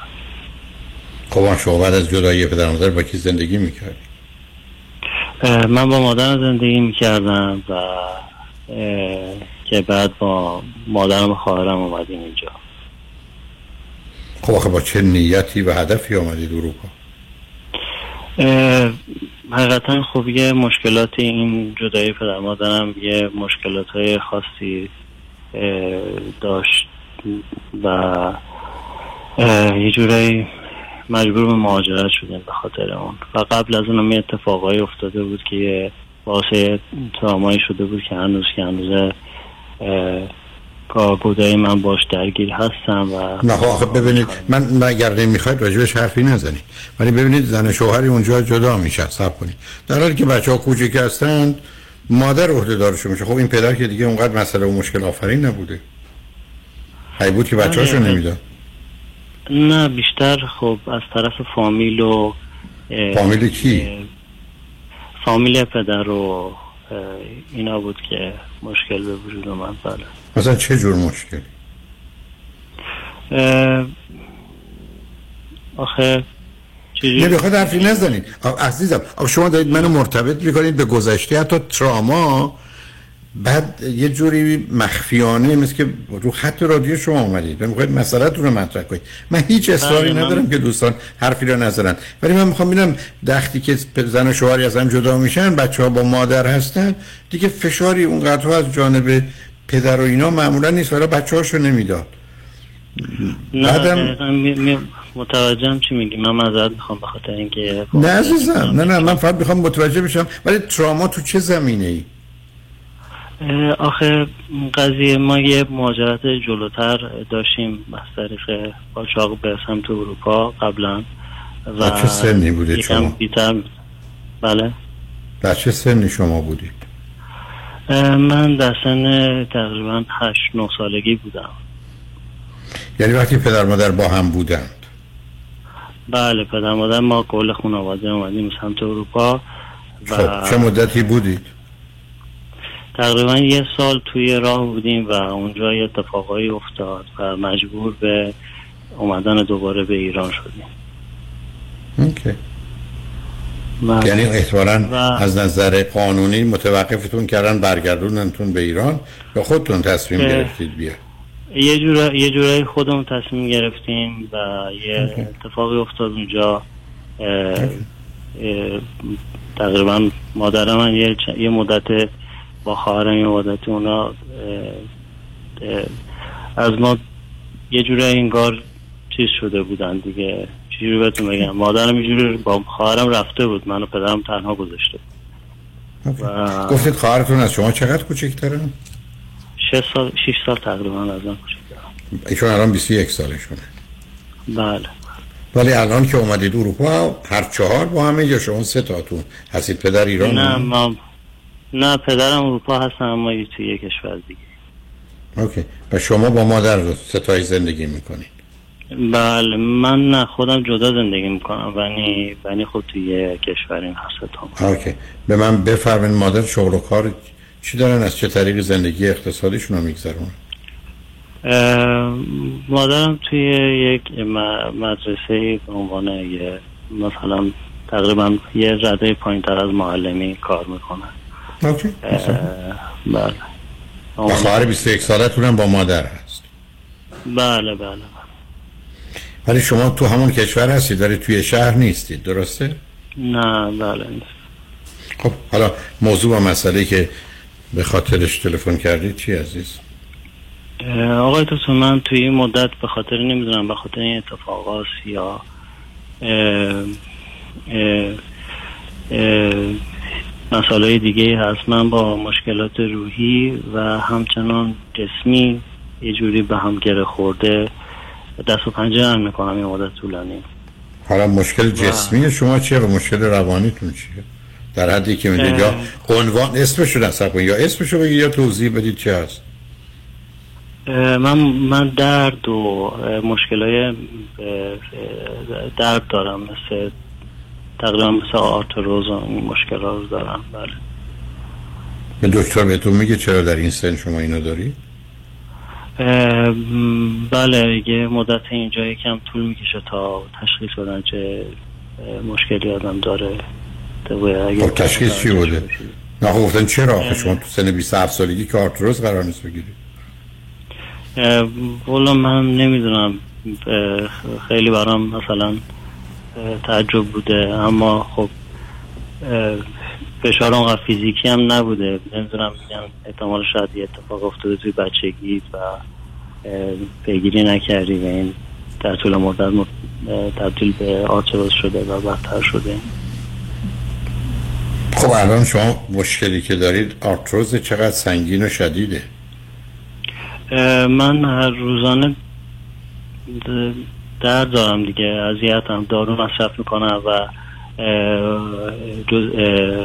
خب شما بعد از جدایی پدر مادر با کی زندگی می‌کردی؟ من با مادرم زندگی می‌کردم و که بعد با مادرم خواهرم اومدیم اینجا خب آخه با چه نیتی و هدفی آمدید اروپا؟ حقیقتا خب یه مشکلاتی این جدایی پدر مادرم یه مشکلات های خاصی داشت و یه جورایی مجبور به مهاجرت شدیم به خاطر اون. و قبل از اونم یه اتفاقایی افتاده بود که واسه ترامایی شده بود که هنوز که هنوز کاربردهای من باش درگیر هستم و نه خب آخه ببینید من اگر نمی‌خواید راجبش حرفی نزنید. ولی ببینید زن شوهری اونجا جدا میشه صبر کنید. در حالی که بچه ها کوچیک هستند مادر عهده دارشون میشه. خب این پدر که دیگه اونقدر مسئله و مشکل آفرین نبوده. هی بود که بچه هاشو آره. نمی‌داد. نه بیشتر خب از طرف فامیل و فامیل کی؟ فامیل پدر و اینا بود که مشکل به وجود اومد. بله. مثلا چه جور مشکلی اه، آخه نه بخواد حرفی نزنید. عزیزم شما دارید منو مرتبط می‌کنید به گذشته حتی تراما. بعد یه جوری مخفیانه مثل که رو خط رادیو شما اومدید. و می‌خواید مسئلهتون رو مطرح کنید. من هیچ اصراری بله، من- ندارم که دوستان حرفی رو نزنن. ولی من می‌خوام ببینم وقتی که زن و شوهری از هم جدا میشن بچه ها با مادر هستن دیگه فشاری اونقدر از جانب پدر و اینا معمولا نیست ولی بچه هاشو نمی‌داد. نه بعدم- می- متوجهم چی میگی. من معذرت می‌خوام به خاطر اینکه نه عزیزم. نه نه من فقط می‌خوام متوجه بشم. ولی تراما تو چه زمینه ای آخه قضیه ما یه مهاجرت جلوتر داشتیم از طریق قاچاق به سمت اروپا قبلا و چه سنی بوده شما؟ بی‌تر- بله؟ در چه سنی شما بودید اه، من در سن تقریبا 8 9 سالگی بودم. یعنی وقتی پدر مادر با هم بودند. بله پدر مادر ما کل خانواده اومدیم سمت اروپا و خب چه مدتی بودید؟ تقریبا یه سال توی راه بودیم و اونجا یه اتفاقایی افتاد و مجبور به اومدن دوباره به ایران شدیم. اوکی. و- یعنی احتمالا از نظر قانونی متوقفتون کردن برگردوننتون به ایران یا خودتون تصمیم گرفتید بیا یه جور یه جورایی خودمون تصمیم گرفتیم و یه اوکی. اتفاقی افتاد اونجا. اه، اه، تقریبا مادر من یه, چ- یه مدت با خواهرم یه مدت اونا اه، اه، از ما یه جورایی انگار چیز شده بودن دیگه. چجوری بهتون بگم. مادرم یه جوری با خواهرم رفته بود. من و پدرم تنها گذاشته و گفتید خواهرتون از شما چقدر کوچکترن شش سال شش سال تقریبا از من کوچیک‌ترن. ایشون الان 21 سالشونه. بله. ولی الان که اومدید اروپا هر چهار با همه یا شما سه تاتون هستید. پدر ایران نه ما نه پدرم اروپا هستن اما توی یه کشور دیگه. اوکی. و شما با مادر ستایی زندگی می‌کنید. بله من نه خودم جدا زندگی می‌کنم ولی ولی خب توی کشوریم هست هم اوکی. به من بفرمین مادر شغل و کار چی دارن؟ از چه طریق زندگی اقتصادیشون رو میگذرون مادرم توی یک مدرسه به عنوان یه مثلا تقریبا یه رده پایین تر از معلمی کار می‌کنن اوکی بله. خواهر 21 سالتون هم با مادر هست. بله بله. ولی شما تو همون کشور هستید داری توی شهر نیستید درسته؟ نه بله خب حالا موضوع و مسئله که به خاطرش تلفن کردید چی عزیز؟ آقای دکتر من توی این مدت به خاطر نمی‌دونم به خاطر این اتفاقات یا اه، اه، اه، مسائل دیگه هست من با مشکلات روحی و همچنان جسمی یه جوری به هم گره خورده دست و پنجه هم می‌کنم این مدت طولانی. حالا مشکل جسمی شما چیه؟ و مشکل روانیتون چیه؟ در حدی که می‌دید یا عنوان اسمشو نصب کنید یا اسمشو بگید یا توضیح بدید چه هست؟ من من درد و مشکلای درد دارم مثل تقریبا مثل آرتروز و این مشکل رو دارم بله. دکتر بهتون میگه چرا در این سن شما اینو داری؟ بله یه مدت اینجا یکم طول می‌کشه تا تشخیص بدن چه مشکلی آدم داره. خب تشخیص چی بوده؟ نه خب گفتن چرا؟ شما تو سن 27 سالگی که آرتروز قرار نیست بگیرید والا من نمی‌دونم. خیلی برام مثلا تعجب بوده. اما خب فشار اونقدر فیزیکی هم نبوده. نمی‌دونم میگم احتمال شاید یه اتفاق افتاده توی بچگی و پیگیری نکردی و این در طول مدت تبدیل به آرتروز شده و بدتر شده. خب الان شما مشکلی که دارید آرتروز چقدر سنگین و شدیده؟ من هر روزانه د- درد دارم دیگه. اذیتم دارو مصرف می‌کنم و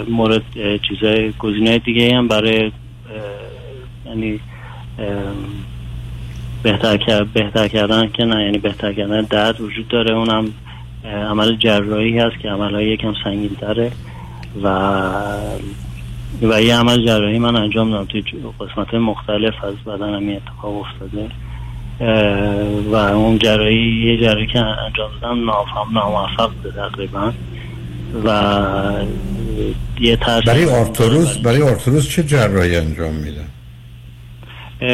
مورد چیزای گزینه دیگه هم برای یعنی بهتر کرد بهتر کردن که نه. یعنی بهتر کردن درد وجود داره. اونم عمل جراحی هست که عملهای یکم سنگین تره و و یه عمل جراحی من انجام دادم توی قسمت مختلف از بدنم اتفاق افتاده. و اون جراحی یه جراحی که انجام دادم نافهم ناموفق بوده تقریبا. و یه ترس برای آرتروز برای آرتروز چه جراحی انجام میدن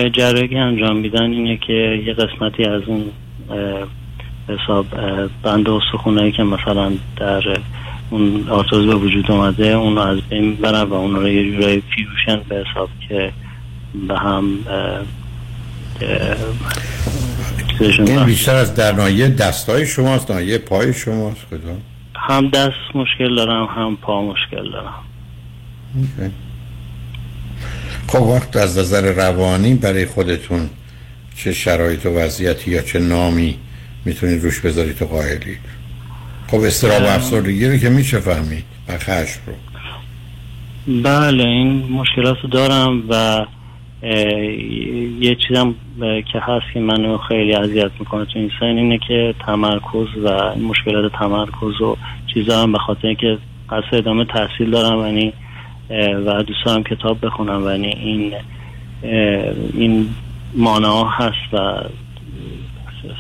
جراحی انجام میدن اینه که یه قسمتی از اون حساب بند استخونایی که مثلا در اون آرتروز به وجود اومده اون از بین می‌برن و اون رو یه جورایی fusion به حساب که به هم این. بیشتر از در ناحیه دستای شماست ناحیه پای شماست کدام هم دست مشکل دارم هم پا مشکل دارم. خب وقت از نظر روانی برای خودتون چه شرایط و وضعیتی یا چه نامی می‌تونید روش بذارید تو قائلید خب استراب و. افسردگی رو که میشه فهمید و خشم رو بله این مشکلات رو دارم و یه چیزم که هست که منو خیلی اذیت می‌کنه تو این سن اینه که تمرکز و مشکلات تمرکز و چیزا هم به خاطر اینکه قصد ادامه تحصیل دارم یعنی و دوست دارم کتاب بخونم و یعنی این این مانع هست و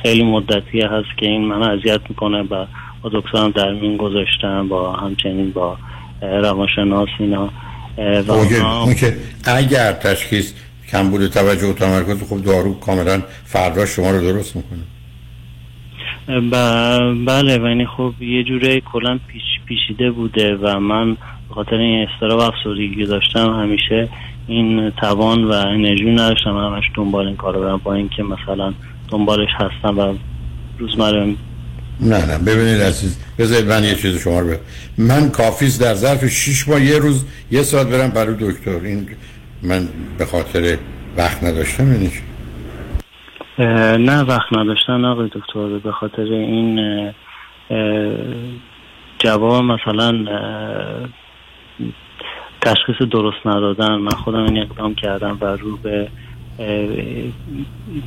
خیلی مدتی هست که این منو اذیت می‌کنه و با دکترم در میون گذاشتم با همچنین با روانشناس اینا و اوکی. که اگر تشخیص کم بوده توجه و تمرکز خب دارو کاملا فردا شما رو درست می‌کنه. ب- بله و یعنی خب یه جوره کلا پیش پیشیده بوده و من به خاطر این استراب و افسردگی داشتم همیشه این توان و انرژی نداشتم. همش دنبال این کارو برم با اینکه مثلا دنبالش هستم و روزمره نه نه ببینید عزیز بذارید من یه چیز شما رو بگم. من کافیست در ظرف شیش ماه یه روز یه ساعت برم برای دکتر. این من به خاطر وقت نداشتم یعنی نه وقت نداشتن آقای دکتر. به خاطر این جواب مثلا تشخیص درست ندادن. من خودم این اقدام کردم و رو به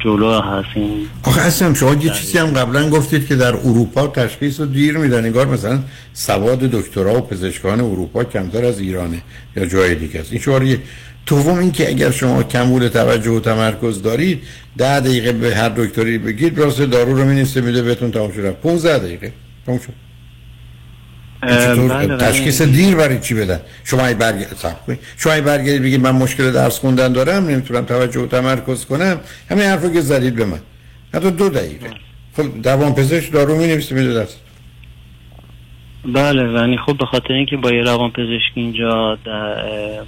جلو هست این آخه اصلا شما یه چیزی هم قبلا گفتید که در اروپا تشخیص رو دیر میدن. انگار مثلا سواد دکترا و پزشکان اروپا کمتر از ایرانه یا جای دیگه است. این یک دوم این که اگر شما کمبود توجه و تمرکز دارید ده دقیقه به هر دکتری بگید راست دارو رو مینیسته میده بهتون تمام شده 15 دقیقه. تمام شد. بله، تشخیص بله. دیر برای چی بدن؟ شما ای برگ... شما ای برگردید بگید من مشکل درس خوندن دارم نمی‌تونم توجه و تمرکز کنم همین حرفو که زدید به من. حتی دو دقیقه. خب دوام پزشک دارو می نویسه میده دست بله یعنی خب به خاطر اینکه با یه روان پزشک اینجا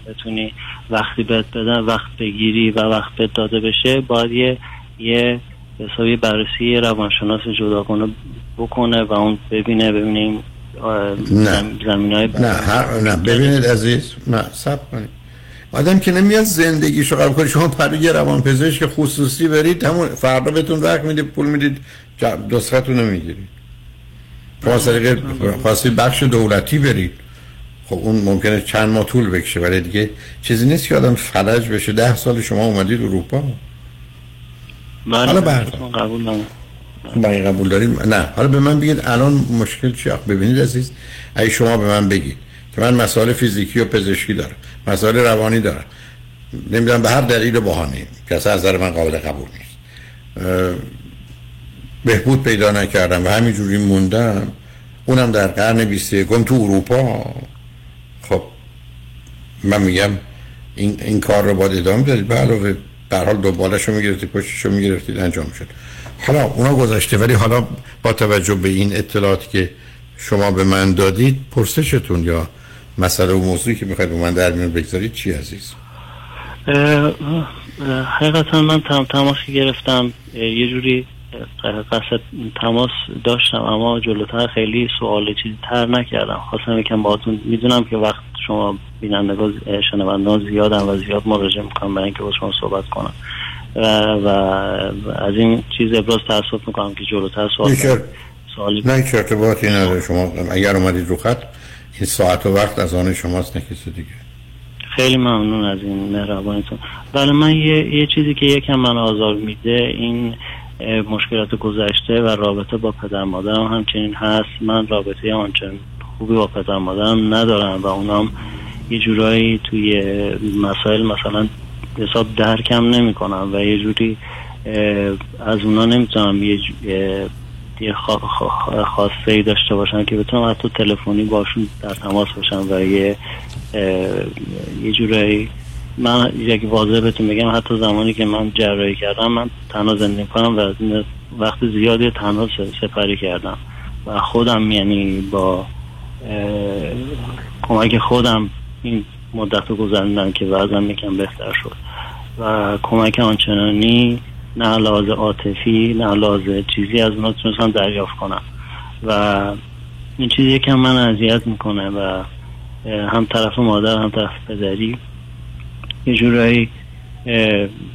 بتونی وقتی بهت بدن وقت بگیری و وقت بهت داده بشه باید یه یه حسابی بررسی روانشناس جداگانه بکنه و اون ببینه ببینه این نه. زمین های نه هر... نه ببینید عزیز نه سب کنید. آدم که نمیاد زندگیشو قبول کنه. شما پر یه روان پزشک خصوصی برید همون فردا بهتون وقت میده پول می‌دید نسختون رو می‌گیرید. شما طریق خواستی بخش دولتی برید. خب اون ممکنه چند ماه طول بکشه ولی دیگه چیزی نیست که آدم فلج بشه. ده سال شما اومدید اروپا. بله. حالا بله،. من قبول دارم برای قبول داریم. نه حالا به من بگید الان مشکل آخه ببینید عزیز اگه شما به من بگید که من مسائل فیزیکی و پزشکی دارم مسائل روانی دارم. نمی‌دونم به هر دلیل و بهانه که اصلا از نظر من قابل قبول نیست. بهبود پیدا نکردم و همینجوری موندم. اونم در قرن 21 تو اروپا. خب من میگم این, این کار رو باید ادامه بدید. به علاوه به هر حال دنبالش رو می‌گرفتید پشتش رو می‌گرفتید انجام شد. حالا اونا گذاشته ولی حالا با توجه به این اطلاعاتی که شما به من دادید پرسشتون یا مسئله و موضوعی که می‌خواید به من در میون بگذارید چی عزیز؟ حقیقتا من تم تماسی گرفتم. یه جوری قصد تماس داشتم اما جلوتر خیلی سوال چیزی تر نکردم. خواستم یکم باهاتون می‌دونم که وقت شما بینندگان شنوندگان زیادن و زیاد مراجعه می‌کنم برای اینکه با شما صحبت کنم و, و از این چیز ابراز تاسف می‌کنم که جلوتر سوال سوالی نه هیچ ارتباطی نداره شما. اگر اومدید رو خط این ساعت و وقت از آن شماست نه کسی دیگه. خیلی ممنون از این مهربانیتون. بله من یه, یه چیزی که یکم من آزار میده این مشکلات گذشته و رابطه با پدر مادرم همچنین هست. من رابطه آنچنان خوبی با پدر مادرم ندارم و اونام یه جورایی توی مسائل مثلا حساب درکم نمی‌کنم و یه جوری از اونا نمی‌تونم یه یه خوا- خوا- خواسته ای داشته باشم که بتونم حتی تلفنی باشون در تماس باشم و یه یه جورایی من یک واضح بهتون بگم حتی زمانی که من جراحی کردم من تنها زندگی کنم و وقت زیادی تنها سپری کردم. و خودم یعنی با کمک خودم این مدت رو گذراندم که وضعم یکم بهتر شد. و کمک آنچنانی نه لحاظ عاطفی نه لحاظ چیزی از اونا تونستم دریافت کنم. و این چیزی یکم من اذیت می‌کنه و هم طرف مادر هم طرف پدری یه جورایی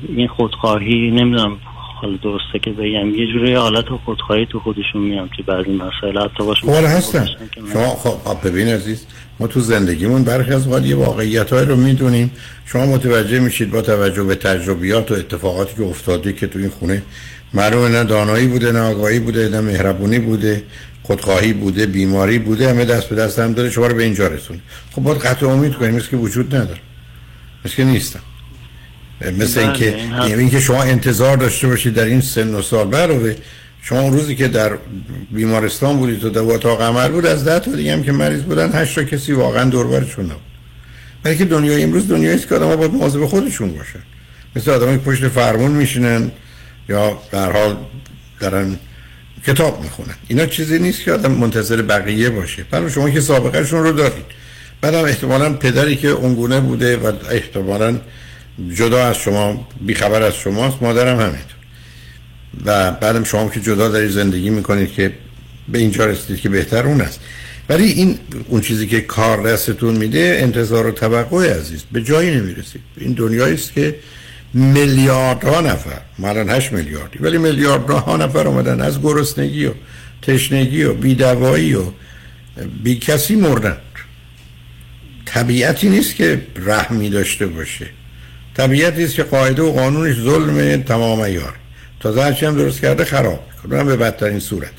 این خودخواهی نمی‌دونم حالا درسته که بگم یه جورایی حالت خودخواهی تو خودشون میام تو بعضی مسائل. حتی باشه خب هستن. شما خب ببین عزیز ما تو زندگیمون برخی از اوقات یه واقعیت رو می‌دونیم. شما متوجه میشید با توجه به تجربیات و اتفاقاتی که افتاده که تو این خونه معلومه نه دانایی بوده نه آگاهی بوده نه مهربونی بوده خودخواهی بوده بیماری بوده همه دست به دست هم داره شما رو به اینجا رسونه. خب باید قطع امید کنیم که وجود نداره. مثل که نیستم مثل بله، اینکه این هست. یعنی اینکه شما انتظار داشته باشید در این سن و سال. علاوه شما اون روزی که در بیمارستان بودید و در اتاق عمل بود از ده تا دیگه هم که مریض بودن هشت تا کسی واقعا دوربرشون نبود. برای که دنیای امروز دنیایی است که آدم‌ها باید مواظب خودشون باشن. مثل آدمایی که پشت فرمون میشینن یا در حال دارن کتاب می‌خونن. اینا چیزی نیست که آدم منتظر بقیه باشه. برای شما که سابقه شون رو دارید. بعدم احتمالا پدری که اونگونه بوده و احتمالا جدا از شما بیخبر از شماست مادرم همینطور. و بعدم شما که جدا داری زندگی می‌کنید که به اینجا رسیدید که بهتر اون است. ولی این اون چیزی که کار دستتون میده انتظار و توقع عزیز به جایی نمی‌رسید. این دنیایی است که میلیاردها نفر الان 8 میلیاردی ولی میلیاردها نفر اومدن از گرسنگی و تشنگی و بیدوایی و بی کسی مردن. طبیعتی نیست که رحمی داشته باشه. طبیعتی است که قاعده و قانونش ظلم تمام ایار. تازه هرچی هم درست کرده خراب. می‌کنه هم به بدترین صورتش.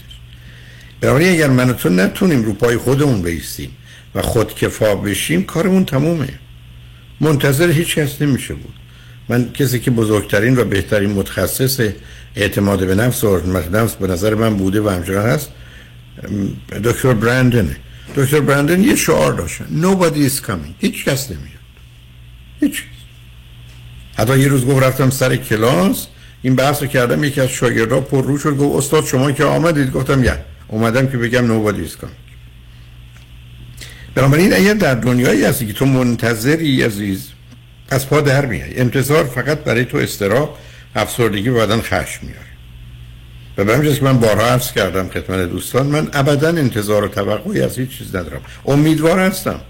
بنابراین اگر من و تو نتونیم رو پای خودمون بیستیم و خودکفا بشیم کارمون تمومه. منتظر هیچ کس نمیشه بود. من کسی که بزرگترین و بهترین متخصص اعتماد به نفس و نفس به نظر من بوده و همچنان هست دکتر برندنه. دکتر برندن یه شعار داشتن nobody is coming. هیچ کس نمیاد هیچ کس حتی یه روز گفت رفتم سر کلاس این بحث رو کردم یکی از شاگردها پر رو شد گفت استاد شما که آمدید گفتم یا اومدم که بگم nobody is coming. بنابراین اگر در دنیایی هستی که تو منتظری عزیز از پا در میای انتظار فقط برای تو استراب افسردگی و خشم میاره و به که من بارها عرض کردم خدمت دوستان من ابدا انتظار و توقعی از هیچ چیز ندارم. امیدوار هستم.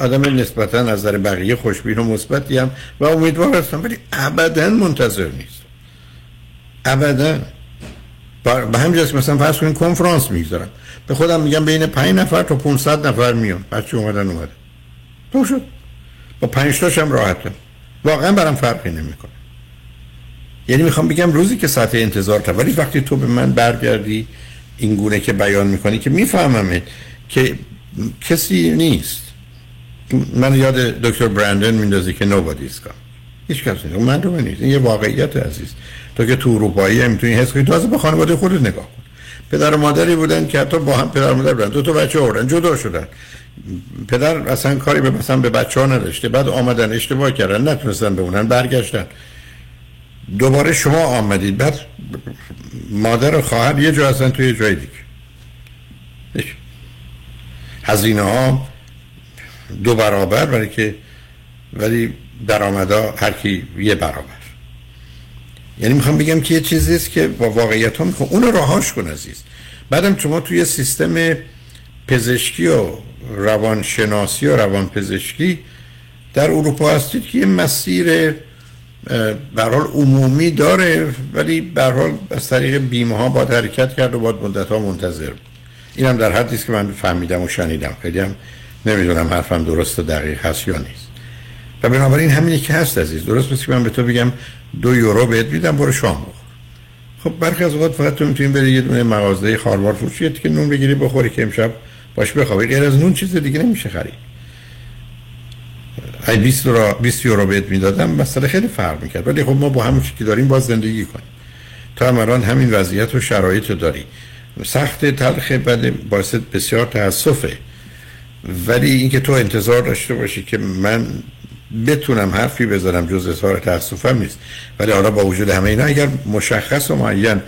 آدم نسبتا از نظر بقیه خوشبین و مثبتی هم و امیدوار هستم ولی ابدا منتظر نیست. ابدا. به همین جاست که مثلا فرض کنید کنفرانس می‌گذارم. به خودم میگم بین 5 نفر تا 500 نفر میان. بچه اومدن اومدن. تو شد با 5 تاشم راحتم. واقعا برام فرقی نمی‌کنه. یعنی می‌خوام بگم روزی که سطح انتظار تا ولی وقتی تو به من برگردی این گونه که بیان می‌کنی که میفهممه که کسی نیست. من یاد دکتر برندن میندازی که nobody is coming هیچ کس نیست. اون معلومه نیست. این یه واقعیت عزیز. تو که تو اروپایی هم می‌تونی حس کنی. تازه به خانواده خودت نگاه کن. پدر و مادری بودن که حتی با هم پدر و مادر بودن. دو تا بچه آوردن جدا شدن. پدر اصلا کاری به مثلا به بچه ها نداشته. بعد آمدن اشتباه کردن نتونستن بمونن برگشتن. دوباره شما آمدید. بعد مادر و خواهر یه جا هستن توی جای دیگه. هزینه ها دو برابر برای که ولی درآمدا هر کی یه برابر. یعنی می‌خوام بگم که یه چیزی است که با واقعیت ها می‌خوام اونو راهاش کن عزیز. بعدم شما توی سیستم پزشکی و روانشناسی و روانپزشکی در اروپا هستید که یه مسیر برحال عمومی داره ولی برحال از طریق بیمه ها باید حرکت کرد و باید مدت ها منتظر بود. اینم در حدی است که من فهمیدم و شنیدم. خیلی هم نمی‌دونم حرفم درست و دقیق هست یا نیست. و بنابراین همینی که هست عزیز. درست مثل که من به تو بگم دو یورو بهت میدم برو شام بخور. خب برخی از اوقات فقط تو می‌تونی بری یه دونه مغازه خاروار فروشی که نون بگیری بخوری که امشب باش بخوابی. غیر از نون چیز دیگه نمیشه خرید. ای 20 یورو 20 یورو بهت می‌دادم مسئله خیلی فرق می‌کرد. ولی خب ما با همون که داریم باز زندگی کنیم. تا هم همین وضعیت و شرایط رو داری. سخت تلخ بعد باعث بسیار تاسفه ولی اینکه تو انتظار داشته باشی که من بتونم حرفی بزنم جز اظهار تاسفم نیست. ولی حالا با وجود همه اینا اگر مشخص و معین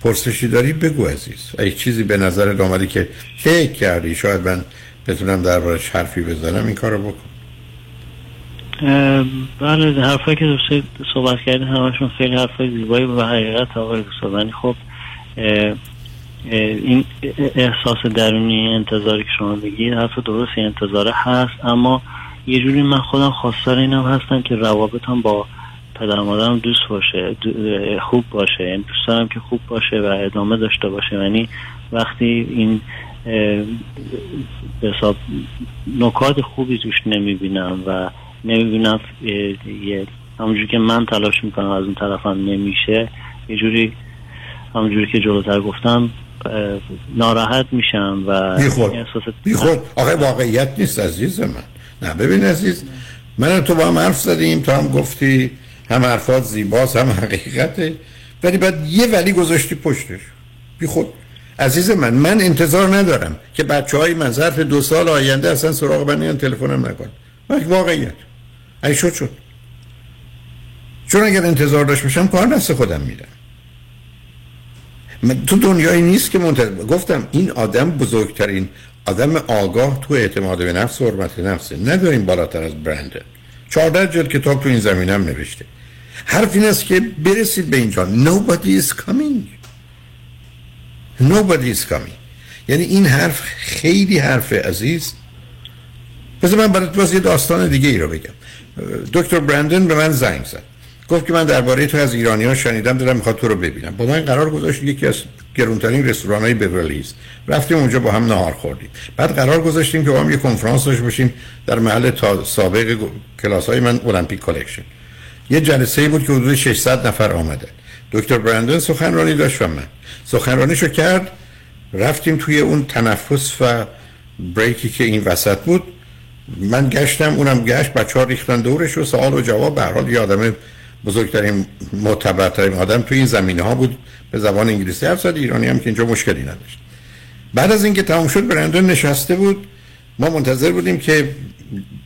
پرسشی داری بگو عزیز. اگه چیزی به نظر آمدی که فکر کردی شاید من بتونم دربارش حرفی بزنم این کارو بکن. بله حرفایی که صحبت کردین همشون خیلی حرفای زیبایی و حقیقت آقای دوست خب این احساس درونی انتظاری که شما بگید حرف درستی انتظاره هست. اما یه جوری من خودم خواستار اینم هستم که روابطم با پدر مادرم دوست باشه خوب باشه. یعنی دوست دارم که خوب باشه و ادامه داشته باشه. یعنی وقتی این به نکات خوبی توش نمی‌بینم و نمی‌بینم همونجوری که من تلاش می‌کنم از اون طرفم نمیشه یه جوری همونجوری که جلوتر گفتم ناراحت میشم و بیخود بیخود. آقای واقعیت نیست عزیز من. نه ببین عزیز من تو با هم حرف زدیم تو هم گفتی هم حرفات زیباست هم حقیقته. ولی بعد یه ولی گذاشتی پشتش. بی خود عزیز من من انتظار ندارم که بچه های من ظرف دو سال آینده اصلا سراغ من این تلفنم نکن. من واقعیت. ای شد شد. چون اگر انتظار داشت میشم کار دست خودم میدم تو دنیایی نیست که منتظر گفتم این آدم بزرگترین آدم آگاه تو اعتماد به نفس و حرمت نفسه. نداریم بالاتر از برنده چهارده جلد کتاب تو این زمینه هم نوشته. حرف این است که برسید به اینجا. Nobody is coming. Nobody is coming. یعنی این حرف خیلی حرف عزیز. بذار من برای باز یه داستان دیگه ای رو بگم. دکتر برندن به من زنگ زد. گفت که من درباره تو از ایرانی ها شنیدم دارم می‌خواد تو رو ببینم. با من قرار گذاشت یکی از گرونترین رستوران های Beverly Hills رفتیم اونجا با هم نهار خوردیم. بعد قرار گذاشتیم که با هم یه کنفرانس داشته باشیم در محل تا سابق کلاس های من Olympic Collection یه جلسه بود که حدود 600 نفر آمده دکتر برندن سخنرانی داشت و من. سخنرانیشو کرد. رفتیم توی اون تنفس و بریکی که این وسط بود. من گشتم اونم گشت بچه ها ریختن دورش و سوال و جواب به حال یه آدم بزرگترین معتبرترین آدم توی این زمینه ها بود. به زبان انگلیسی حرف زد ایرانی هم که اینجا مشکلی نداشت. بعد از اینکه تموم شد برندون نشسته بود. ما منتظر بودیم که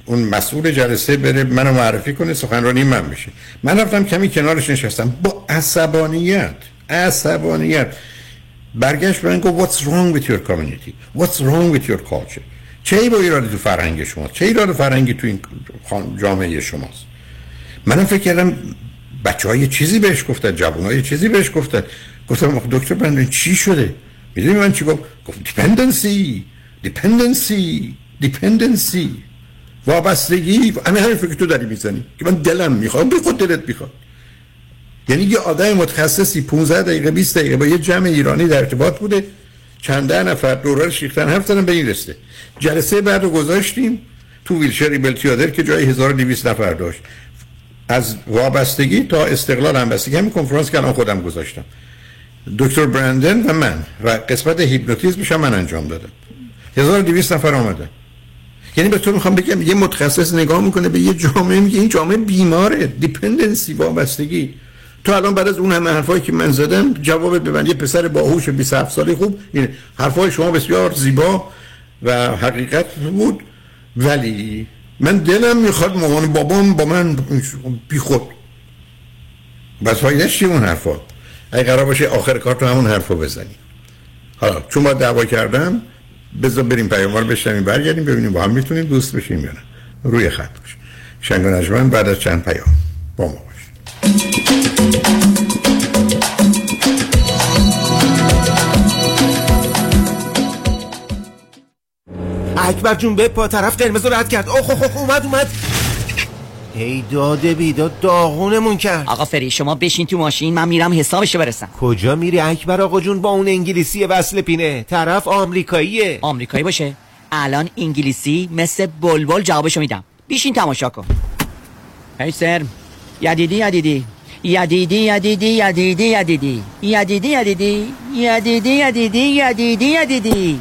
اون مسئول جلسه بره منو معرفی کنه سخنرانی من بشه. من رفتم کمی کنارش نشستم. با عصبانیت عصبانیت. برگشت به من گفت what's wrong with your community? What's wrong with your culture? چه ای با ایرادی تو فرهنگ شما چه ایراد فرهنگی تو این جامعه شماست؟ منم فکر کردم بچه های چیزی بهش گفتن جوان های چیزی بهش گفتن. گفتم دکتر برندن چی شده؟ می‌دونی من چی گفت؟ گفت dependency dependency dependency وابستگی همه همین فکر تو داری می‌زنی که من دلم می‌خوام به خود دلت می‌خواد. یعنی یه آدم متخصصی 15 دقیقه 20 دقیقه با یه جمع ایرانی در ارتباط بوده. چند نفر دوره شیختن حرف زدن به این رسته جلسه بعد رو گذاشتیم تو Wilshire Ebell Theatre که جای 1200 نفر داشت. از وابستگی تا استقلال همبستگی همین کنفرانس که الان خودم گذاشتم. دکتر برندن و من و قسمت هیپنوتیزمش من انجام دادم. 1200 نفر آمدن یعنی به تو می‌خوام بگم یه متخصص نگاه می‌کنه به یه جامعه میگه این جامعه بیماره. dependency وابستگی. تو الان بعد از اون همه حرفایی که من زدم جواب ببند یه پسر باهوش 27 ساله خوب. این حرفای شما بسیار زیبا و حقیقت بود. ولی من دلم می‌خواد مامان بابام با من بی خود بس فایدهش چی اون حرفا؟ اگه قرار باشه آخر کار تو همون حرفا بزنی. حالا چون با دعوا کردم بذار بریم پیام رو بشنویم برگردیم ببینیم با هم می‌تونیم دوست بشیم یا نه. روی خط باش. شنگ و بعد از چند پیام. با ما اکبر جون به پا طرف قرمز رد کرد. اوه اوه اوه اومد اومد. ای داده بیداد داغونمون کرد. آقا فری شما بشین تو ماشین من میرم حسابشو برسم. کجا میری اکبر آقا جون؟ با اون انگلیسی وصل پینه. طرف آمریکاییه. آمریکایی باشه. الان انگلیسی مثل بلبل جوابشو میدم. بیشین تماشا کن. هی سر یدیدی یدیدی. یدیدی یدیدی یدیدی یدیدی. یدیدی یدیدی. یدیدی یدیدی یدیدی یدیدی.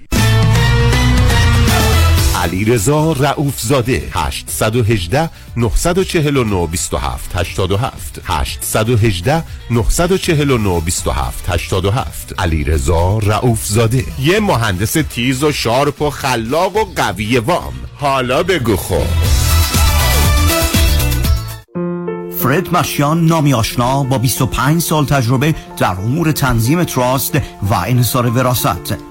علی رضا رعوف زاده 818 949 27 87 818 949 27 87 علی رضا رعوف زاده یه مهندس تیز و sharp و خلاق و قوی وام. حالا بگو خب. فرد مشیان نامی آشنا با 25 سال تجربه در امور تنظیم تراست و انحصار وراست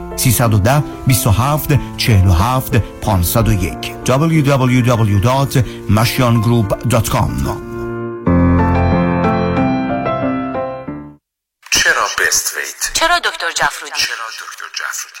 310 27 47 501 www.mashiangroup.com چرا بست ویت؟ چرا دکتر جفرودی؟ چرا دکتر جفرودی؟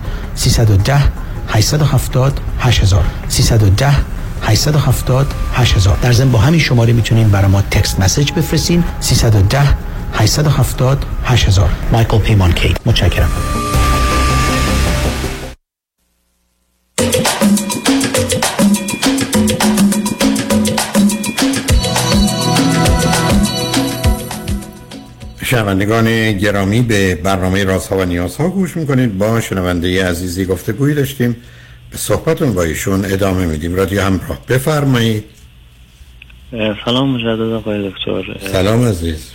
310 870 8000 310 870 8000 در ضمن با همین شماره می‌تونین برای ما تکست مسیج بفرستین. 310 870 8000 مایکل پیمان کی. متشکرم. شنوندگان گرامی به برنامه رازها و نیازها گوش می‌کنید. با شنونده عزیزی گفتگوی داشتیم. به صحبتون با ایشون ادامه میدیم. رادیو همراه بفرمایید. سلام مجدد آقای دکتر. سلام عزیز.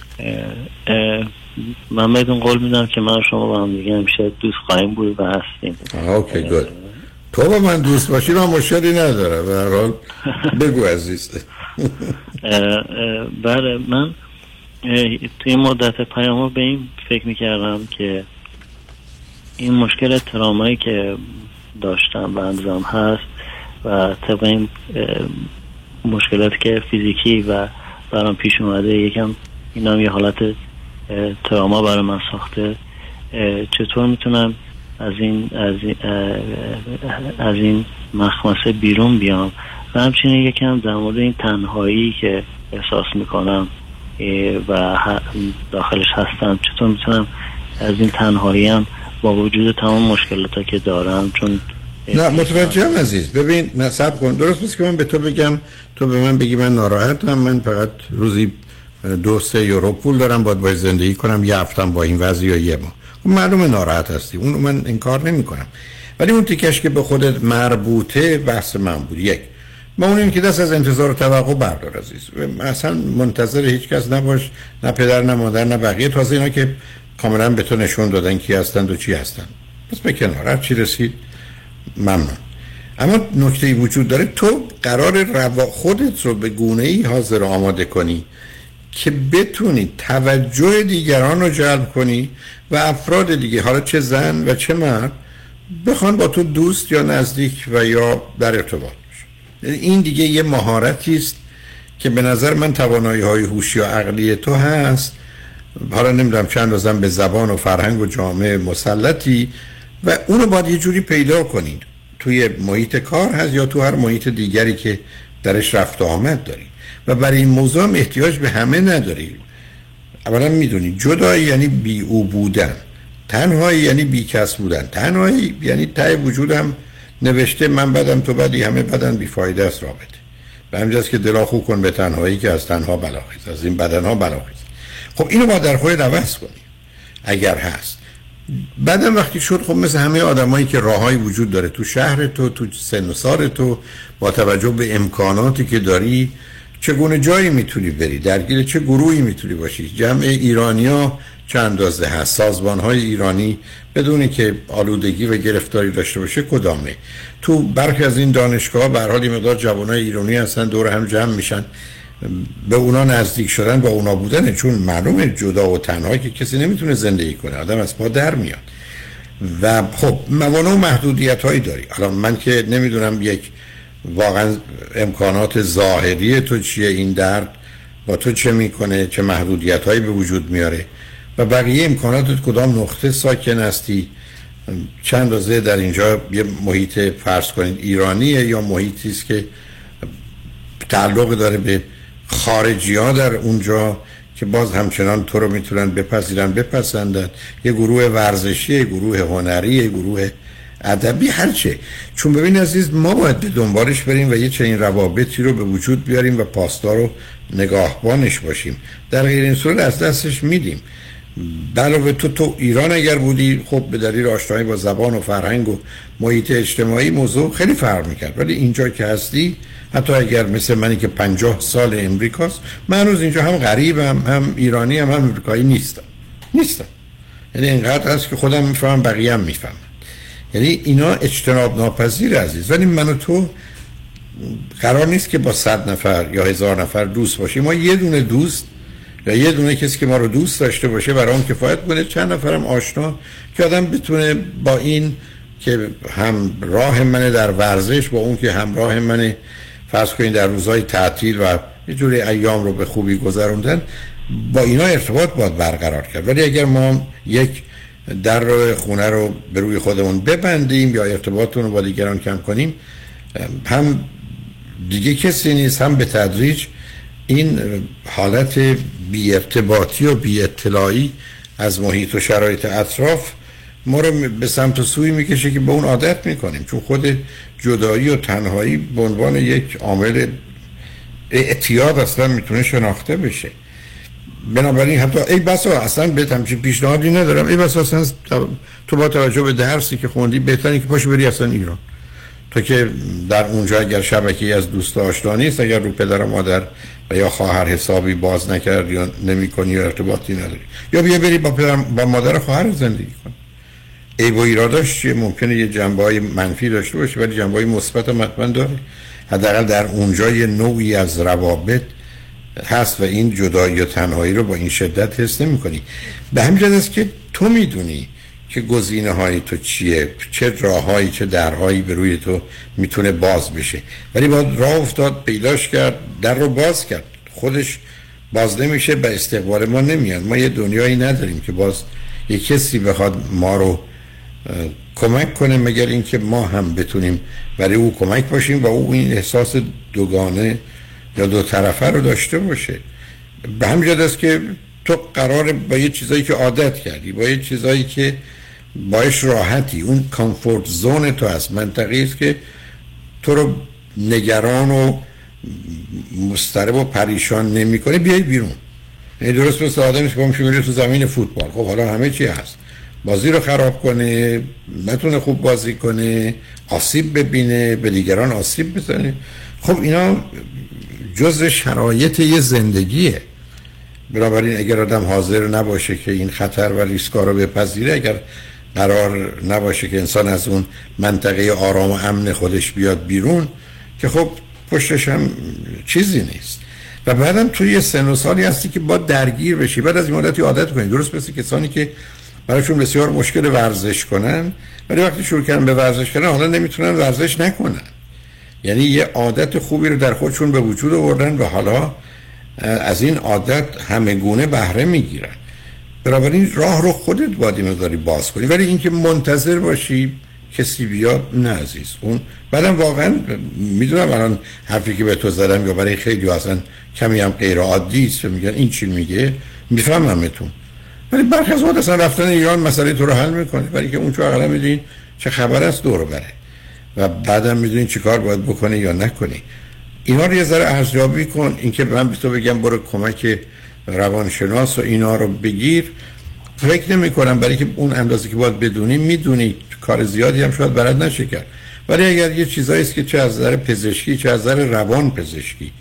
من بهتون قول میدم که من و شما با هم دیگه همیشه دوست خواهیم بود و هستیم. اوکی گود. تو با من دوست باشی من مشکلی نداره به هر حال بگو عزیز. بله من توی مدت پیام به این فکر می‌کردم که این مشکل ترامایی که داشتم و انجام هست و طبق این مشکلاتی که فیزیکی و برام پیش اومده یکم این هم یه حالت تراما برای من ساخته. چطور می‌تونم از این از این, از این مخمسه بیرون بیام؟ و همچنین یکم در مورد این تنهایی که احساس می‌کنم. و داخلش هستم. چطور می‌تونم از این تنهایی هم با وجود تمام مشکلاتا که دارم چون نه متوجهم عزیز. ببین نصب کن. درست نیست که من به تو بگم تو به من بگی من ناراحتم. من فقط روزی دو سه یورو پول دارم باید باید زندگی کنم. یه هفتم با این وضع یا یه ما اون معلومه ناراحت هستی. اون من انکار نمی کنم ولی اون تیکش که به خودت مربوطه بحث من بود. یک. ما اون که دست از انتظار و توقع بردار عزیز. اصلا منتظر هیچ کس نباش نه پدر نه مادر نه بقیه. تازه اینا که کاملا به تو نشون دادن کی هستند و چی هستند. پس به کنار چی رسید ممنون. اما نکته وجود داره تو قرار روا خودت رو به گونه ای حاضر آماده کنی که بتونی توجه دیگران رو جلب کنی و افراد دیگه حالا چه زن و چه مرد بخوان با تو دوست یا نزدیک و یا در ارتباط. این دیگه یه مهارتی است که به نظر من توانایی های هوشی و عقلی تو هست. حالا نمی‌دونم چند روزم به زبان و فرهنگ و جامعه مسلطی و اونو باید یه جوری پیدا کنید. توی محیط کار هست یا تو هر محیط دیگری که درش رفت و آمد داری و برای این موضوع هم احتیاج به همه نداری اولا می‌دونی جدایی یعنی بی او بودن. تنهایی یعنی بی کس بودن. تنهایی یعنی تای وجودم نوشته من بدم تو بدی همه بدن بیفایده است رابطه. به همجاست که دلا خوب کن به تنهایی که از تنها بلاخیز از این بدن ها بلاخیز. خب اینو با در خود عوض کنی اگر هست. بعدم وقتی شد خب مثل همه آدمایی که راههایی وجود داره تو شهر تو تو سن و سال تو با توجه به امکاناتی که داری چگونه جایی می‌تونی بری؟ درگیر چه گروهی می‌تونی باشی؟ جمع ایرانیا چند اندازه هست؟ سازمان های ایرانی بدونی که آلودگی و گرفتاری داشته باشه کدامه. تو برخی از این دانشگاه به حال مقدار جوانای ایرانی هستن دور هم جمع میشن. به اونا نزدیک شدن با اونا بودن چون معلومه جدا و تنها که کسی نمی‌تونه زندگی کنه. آدم از پا در میاد. و خب موانع و محدودیت هایی داری. الان من که نمی‌دونم یک واقعا امکانات ظاهری تو چیه این درد با تو چه می‌کنه چه محدودیت هایی به وجود میاره. و بقیه امکانات کدام نقطه ساکن هستی؟ چند روزه در اینجا یه محیط فرض کنید ایرانیه یا محیطی است که تعلق داره به خارجی ها در اونجا که باز همچنان تو رو می‌تونن بپذیرن بپسندن؟ یه گروه ورزشی یه گروه هنری یه گروه ادبی هرچه چون ببین عزیز ما باید به دنبالش بریم و یه چنین روابطی رو به وجود بیاریم و پاسدار رو نگاهبانش باشیم. در غیر این صورت از دستش میدیم. علاوه تو تو ایران اگر بودی خب به دلیل آشنایی با زبان و فرهنگ و محیط اجتماعی موضوع خیلی فرق می‌کرد. ولی اینجا که هستی حتی اگر مثل منی که پنجاه سال امریکاست من هنوز اینجا هم غریبم هم ایرانی هم هم امریکایی نیستم. نیستم. یعنی اینقدر هست که خودم می‌فهمم بقیه هم می‌فهمم یعنی اینا اجتناب ناپذیر عزیز. ولی من و تو قرار نیست که با صد نفر یا هزار نفر دوست باشیم. ما یه دونه دوست یا یه دونه کسی که ما رو دوست داشته باشه اون کفایت کنه. چند نفرم آشنا که آدم بتونه با این که هم راه منه در ورزش با اون که همراه منه فرض کنید در روزهای تعطیل و یه جوری ایام رو به خوبی گذروندن با اینا ارتباط باید برقرار کرد. ولی اگر ما یک در رو خونه رو به روی خودمون ببندیم یا ارتباطمون رو با دیگران کم کنیم هم دیگه کسی نیست هم به تدریج این حالت بی ارتباطی و بی اطلاعی از محیط و شرایط اطراف ما رو به سمت و سوی می‌کشه که به اون عادت می‌کنیم. چون خود جدایی و تنهایی به عنوان یک عامل اعتیاد اصلا می‌تونه شناخته بشه. بنابراین حتی ای بسا اصلا به همچین پیشنهادی ندارم. ای بسا اصلا تو با توجه به درسی که خوندی بهتره که پاشو بری اصلا ایران. تو که در اونجا اگر شبکه از دوست آشنا نیست اگر رو پدر و مادر و یا خواهر حسابی باز نکرد یا نمی کنی یا ارتباطی نداری. یا بیا بری با پدر با مادر خواهر زندگی کن. ای با ایراداش چیه؟ ممکنه یه جنبه های منفی داشته باشه ولی جنبه های مثبت حتما داره حداقل در اونجا یه نوعی از روابط هست و این جدایی و تنهایی رو با این شدت حس نمی کنی به همین است که تو می‌دونی که گزینه های تو چیه؟ چه راههایی چه درهایی به روی تو می‌تونه باز بشه؟ ولی با راه افتاد پیداش کرد در رو باز کرد. خودش باز نمیشه به استقبال ما نمیاد. ما یه دنیایی نداریم که باز یه کسی بخواد ما رو کمک کنه مگر اینکه ما هم بتونیم برای او کمک باشیم و او این احساس دوگانه یا دو طرفه رو داشته باشه. به همین است که تو قرار با یه چیزایی که عادت کردی با یه چیزایی که باش راحتی. اون کامفورت زون تو هست منطقی است که تو رو نگران و مسترب و پریشان نمی‌کنه بیای بیرون. یعنی درست مثل آدمی که تو زمین فوتبال. خب حالا همه چی هست. بازی رو خراب کنه نتونه خوب بازی کنه آسیب ببینه به دیگران آسیب بزنه. خب اینا جز شرایط یه زندگیه. بنابراین اگر آدم حاضر نباشه که این خطر و ریسکا رو بپذیره اگر قرار نباشه که انسان از اون منطقه آرام و امن خودش بیاد بیرون که خب پشتش هم چیزی نیست. و بعدم توی یه سن و سالی هستی که با درگیر بشی. بعد از این مدتی عادت کنی. درست مثل کسانی که برایشون بسیار مشکل ورزش کنن ولی وقتی شروع کردن به ورزش کردن حالا نمی‌تونن ورزش نکنن. یعنی یه عادت خوبی رو در خودشون به وجود آوردن و حالا از این عادت همه گونه بهره می‌گیرن. بنابراین راه رو خودت باید مقداری باز کنی. ولی اینکه منتظر باشی کسی بیاد نه عزیز. اون بعدم واقعا می‌دونم الان حرفی که به تو زدم یا برای خیلی اصلا کمی هم غیر عادی است میگن این چی میگه؟ میفهممتون ولی برخی از اصلا رفتن ایران مسئله تو رو حل می‌کنه. ولی که اون چون اقلا می‌دونین چه خبر است دور بره. و بعدم می‌دونین چی کار باید بکنه یا نکنی. اینا رو یه ذره ارزیابی کن. اینکه من به تو بگم برو کمک روانشناس و اینا رو بگیر. فکر نمی کنم برای که اون اندازه که باید بدونی می‌دونی کار زیادی هم شاید برات نشه کرد. ولی اگر یه چیزایی است که چه از نظر پزشکی چه از نظر روان پزشکی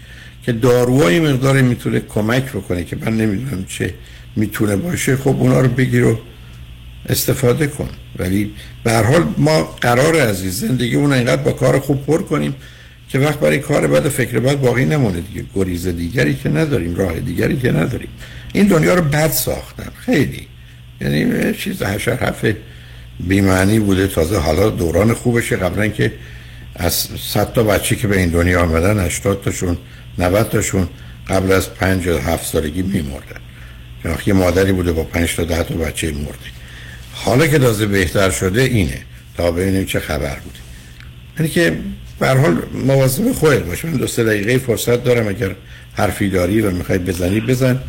که داروهای مقدار می‌تونه کمک بکنه که من نمی‌دونم چه می‌تونه باشه خب اونا رو بگیر و استفاده کن. ولی به هر حال ما قرار عزیز زندگی اون اینقدر با کار خوب پر کنیم که وقت برای کار بعد فکر بعد باقی نمونه دیگه. گریز دیگری که نداریم راه دیگری که نداریم. این دنیا رو بد ساختن. خیلی. یعنی چیز هشر هفت بیمعنی بوده. تازه حالا دوران خوبشه. قبلا که از صد تا بچه که به این دنیا آمدن 80 تاشون 90 تاشون قبل از 5 یا 7 سالگی میمردن. یه مادری بوده با 5 تا 10 تا بچه مرده. حالا که تازه بهتر شده اینه. تا ببینیم چه خبر بوده. یعنی که به حال مواظب خودت باش من دو سه دقیقه فرصت دارم اگر حرفی داری و می‌خوای بزنی بزن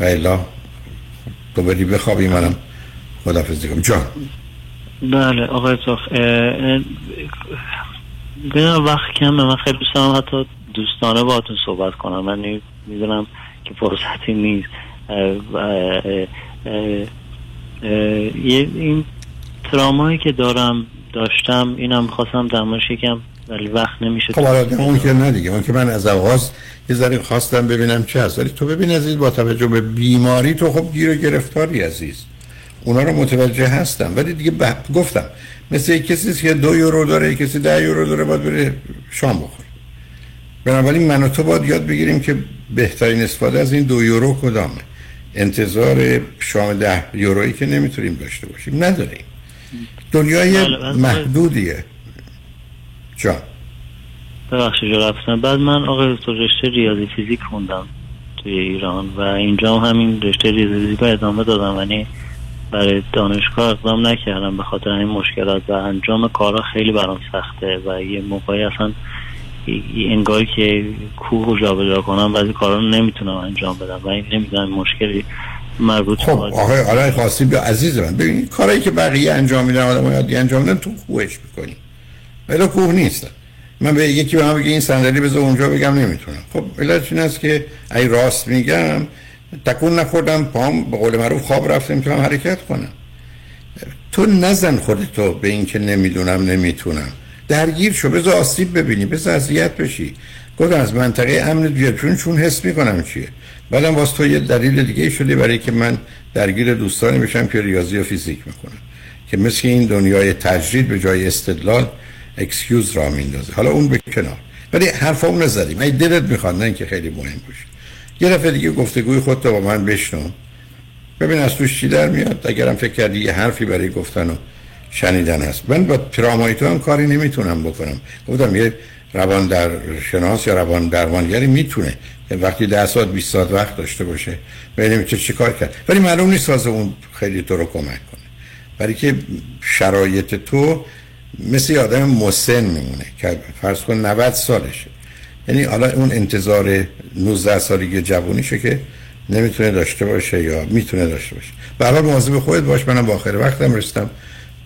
و الا تو بری بخوابی منم خدافزی کنم جان بله آقای صاف بینم وقت کمه من خیلی دوست دارم حتی دوستانه با تو صحبت کنم من می‌دونم که فرصتی نیست این ترامایی که دارم داشتم اینم خواستم یکم ولی وقت نمیشه خب اون که نه دیگه. اون که من از آغاز یه ذره خواستم ببینم چه هست. ولی تو ببین عزیز با توجه به بیماری تو خب گیر و گرفتاری عزیز. اونا رو متوجه هستم. ولی دیگه گفتم مثل کسی که دو یورو داره کسی ده یورو داره باید بره شام بخوره. بنابراین من و تو باید یاد بگیریم که بهترین استفاده از این دو یورو کدامه. انتظار شام ده یورویی که نمی‌تونیم داشته باشیم. نداریم. دنیای بله، محدودیه. جان. ببخشید رفتم بعد من آقای تو رشته ریاضی فیزیک خوندم توی ایران و اینجا همین رشته ریاضی فیزیک رو ادامه دادم یعنی برای دانشگاه اقدام نکردم به خاطر این مشکلات و انجام کارا خیلی برام سخته و یه موقعی اصلا انگار که کوه رو جابجا کنم بعضی کارا رو نمی‌تونم انجام بدم و این نمی‌دونم مشکلی مربوط خب آقای آقای خواستی بیا عزیز من ببین کارایی که بقیه انجام میدن آدم انجام میدن تو کوهش می‌کنی. ولی کوه نیست. من به یکی به من بگه این صندلی بذار اونجا بگم نمی‌تونم. خب علتش این است که ای راست میگم تکون نخوردم پام به قول معروف خواب رفت نمی‌تونم حرکت کنم. تو نزن خودتو به این که نمی‌دونم نمی‌تونم. درگیر شو بذار آسیب ببینی بذار اذیت بشی. گفتم از منطقه امن بیاد چون چون حس می‌کنم چیه. بعدم باز تو یه دلیل دیگه شده برای که من درگیر دوستانی بشم که ریاضی و فیزیک می‌کنم. که مثل این دنیای تجرید به جای استدلال excuse را میندازه. حالا اون به کنار. ولی حرفا نزدیم. ای دلت می‌خواد نه اینکه خیلی مهم باشه. یه دفعه دیگه گفتگوی خودت با من بشنو. ببین از توش چی در میاد. اگرم فکر کردی یه حرفی برای گفتن و شنیدن هست. من با ترامای تو هم کاری نمی‌تونم بکنم. گفتم یه روان در شناس یا روان درمانگری می‌تونه. وقتی ده ساعت 20 ساعت وقت داشته باشه و نمی‌تونه چیکار کرد. ولی معلوم نیست از اون خیلی تو رو کمک کنه. برای که شرایط تو مثل آدم مسن میمونه که فرض کن 90 سالشه. یعنی حالا اون انتظار 19 سالگی جوونیشه که نمی‌تونه داشته باشه یا می‌تونه داشته باشه. به حال مواظب خودت باش منم با آخر وقتم رسیدم.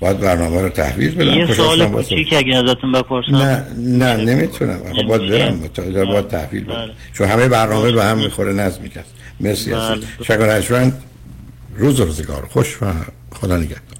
باید برنامه رو تحویل بدم. یه سوال کوچیک اگه ازتون بپرسم. نه نه نمی‌تونم. آخه باید برم. متعادل باید تحویل بدم. بله. چون همه برنامه به هم می‌خوره نظم می‌کرد. مرسی بله. شکر روز روزگار. خوش و خدا نگهدار.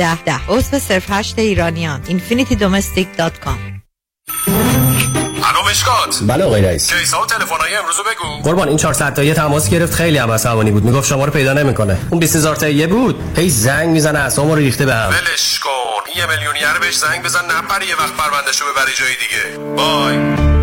ده. ده عضو صرف هشت ایرانیان infinitydomestic.com الو مشکات. بله آقای رئیس. کیسا و تلفن‌های امروز بگو. قربان این 400 تایی تماس گرفت. خیلی هم عصبانی بود. می‌گفت شما رو پیدا نمی‌کنه. اون 20000 تایی بود. هی زنگ می‌زنه اسمو رو ریخته به هم. ولش کن. یه میلیونیر بهش زنگ بزن. نپره یه وقت پروندهشو ببری جای دیگه. بای.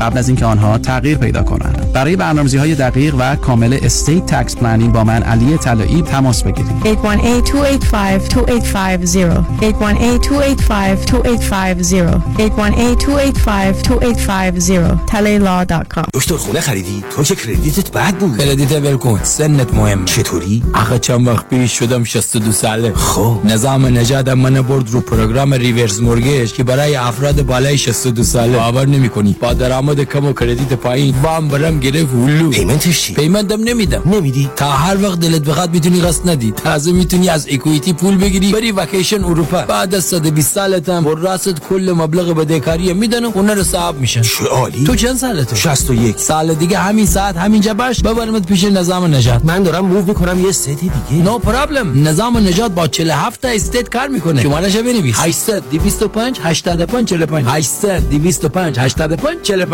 قبل از اینکه آنها تغییر پیدا کنند. برای برنامه‌ریزی های دقیق و کامل estate tax planning با من علی طلایی تماس بگیرید. 818-285-2850 818-285-2850 دکتر خونه خریدی؟ تو که credit ت بد بود. credit ول، سنت مهمه. چطوری؟ آخه چند وقت پیش شدم 62 ساله. خب. نظام نجات من برد رو program reverse mortgage که برای افراد بالای 62 ساله. باور نمی‌کنی. با درآمد کم و credit پایین. وام برم گرفت هلو. payment ش چی؟ payment م نمیدم. نمیدی؟ تا هر وقت دلت بخواد می‌تونی قسط ندی. تازه می‌تونی از اکویتی پول بگیری. بری وکیشن اروپا. بعد از 120 سالتم و راست کل مبلغ بدهکاری میدن و اون رو صاحب میشن. چه عالی. تو چند سالته 61 سال دیگه همین ساعت همینجا باش. ببرمت پیش نظام نجات. من دارم موو می‌کنم یه ستی دیگه. نو no پرابلم نظام نجات با 47 تا استیت کار می‌کنه. شمارهش بنویس. 800 225 85 45 800 225 85 45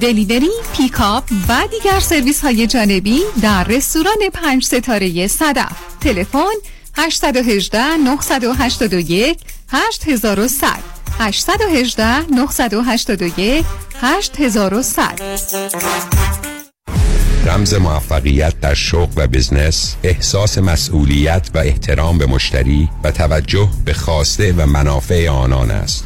delivery، پیکاپ و دیگر سرویس های جانبی در رستوران پنج ستاره صدف. تلفن 818 981 8100 818 981 8100 رمز موفقیت در شغل و بزنس احساس مسئولیت و احترام به مشتری و توجه به خواسته و منافع آنان است.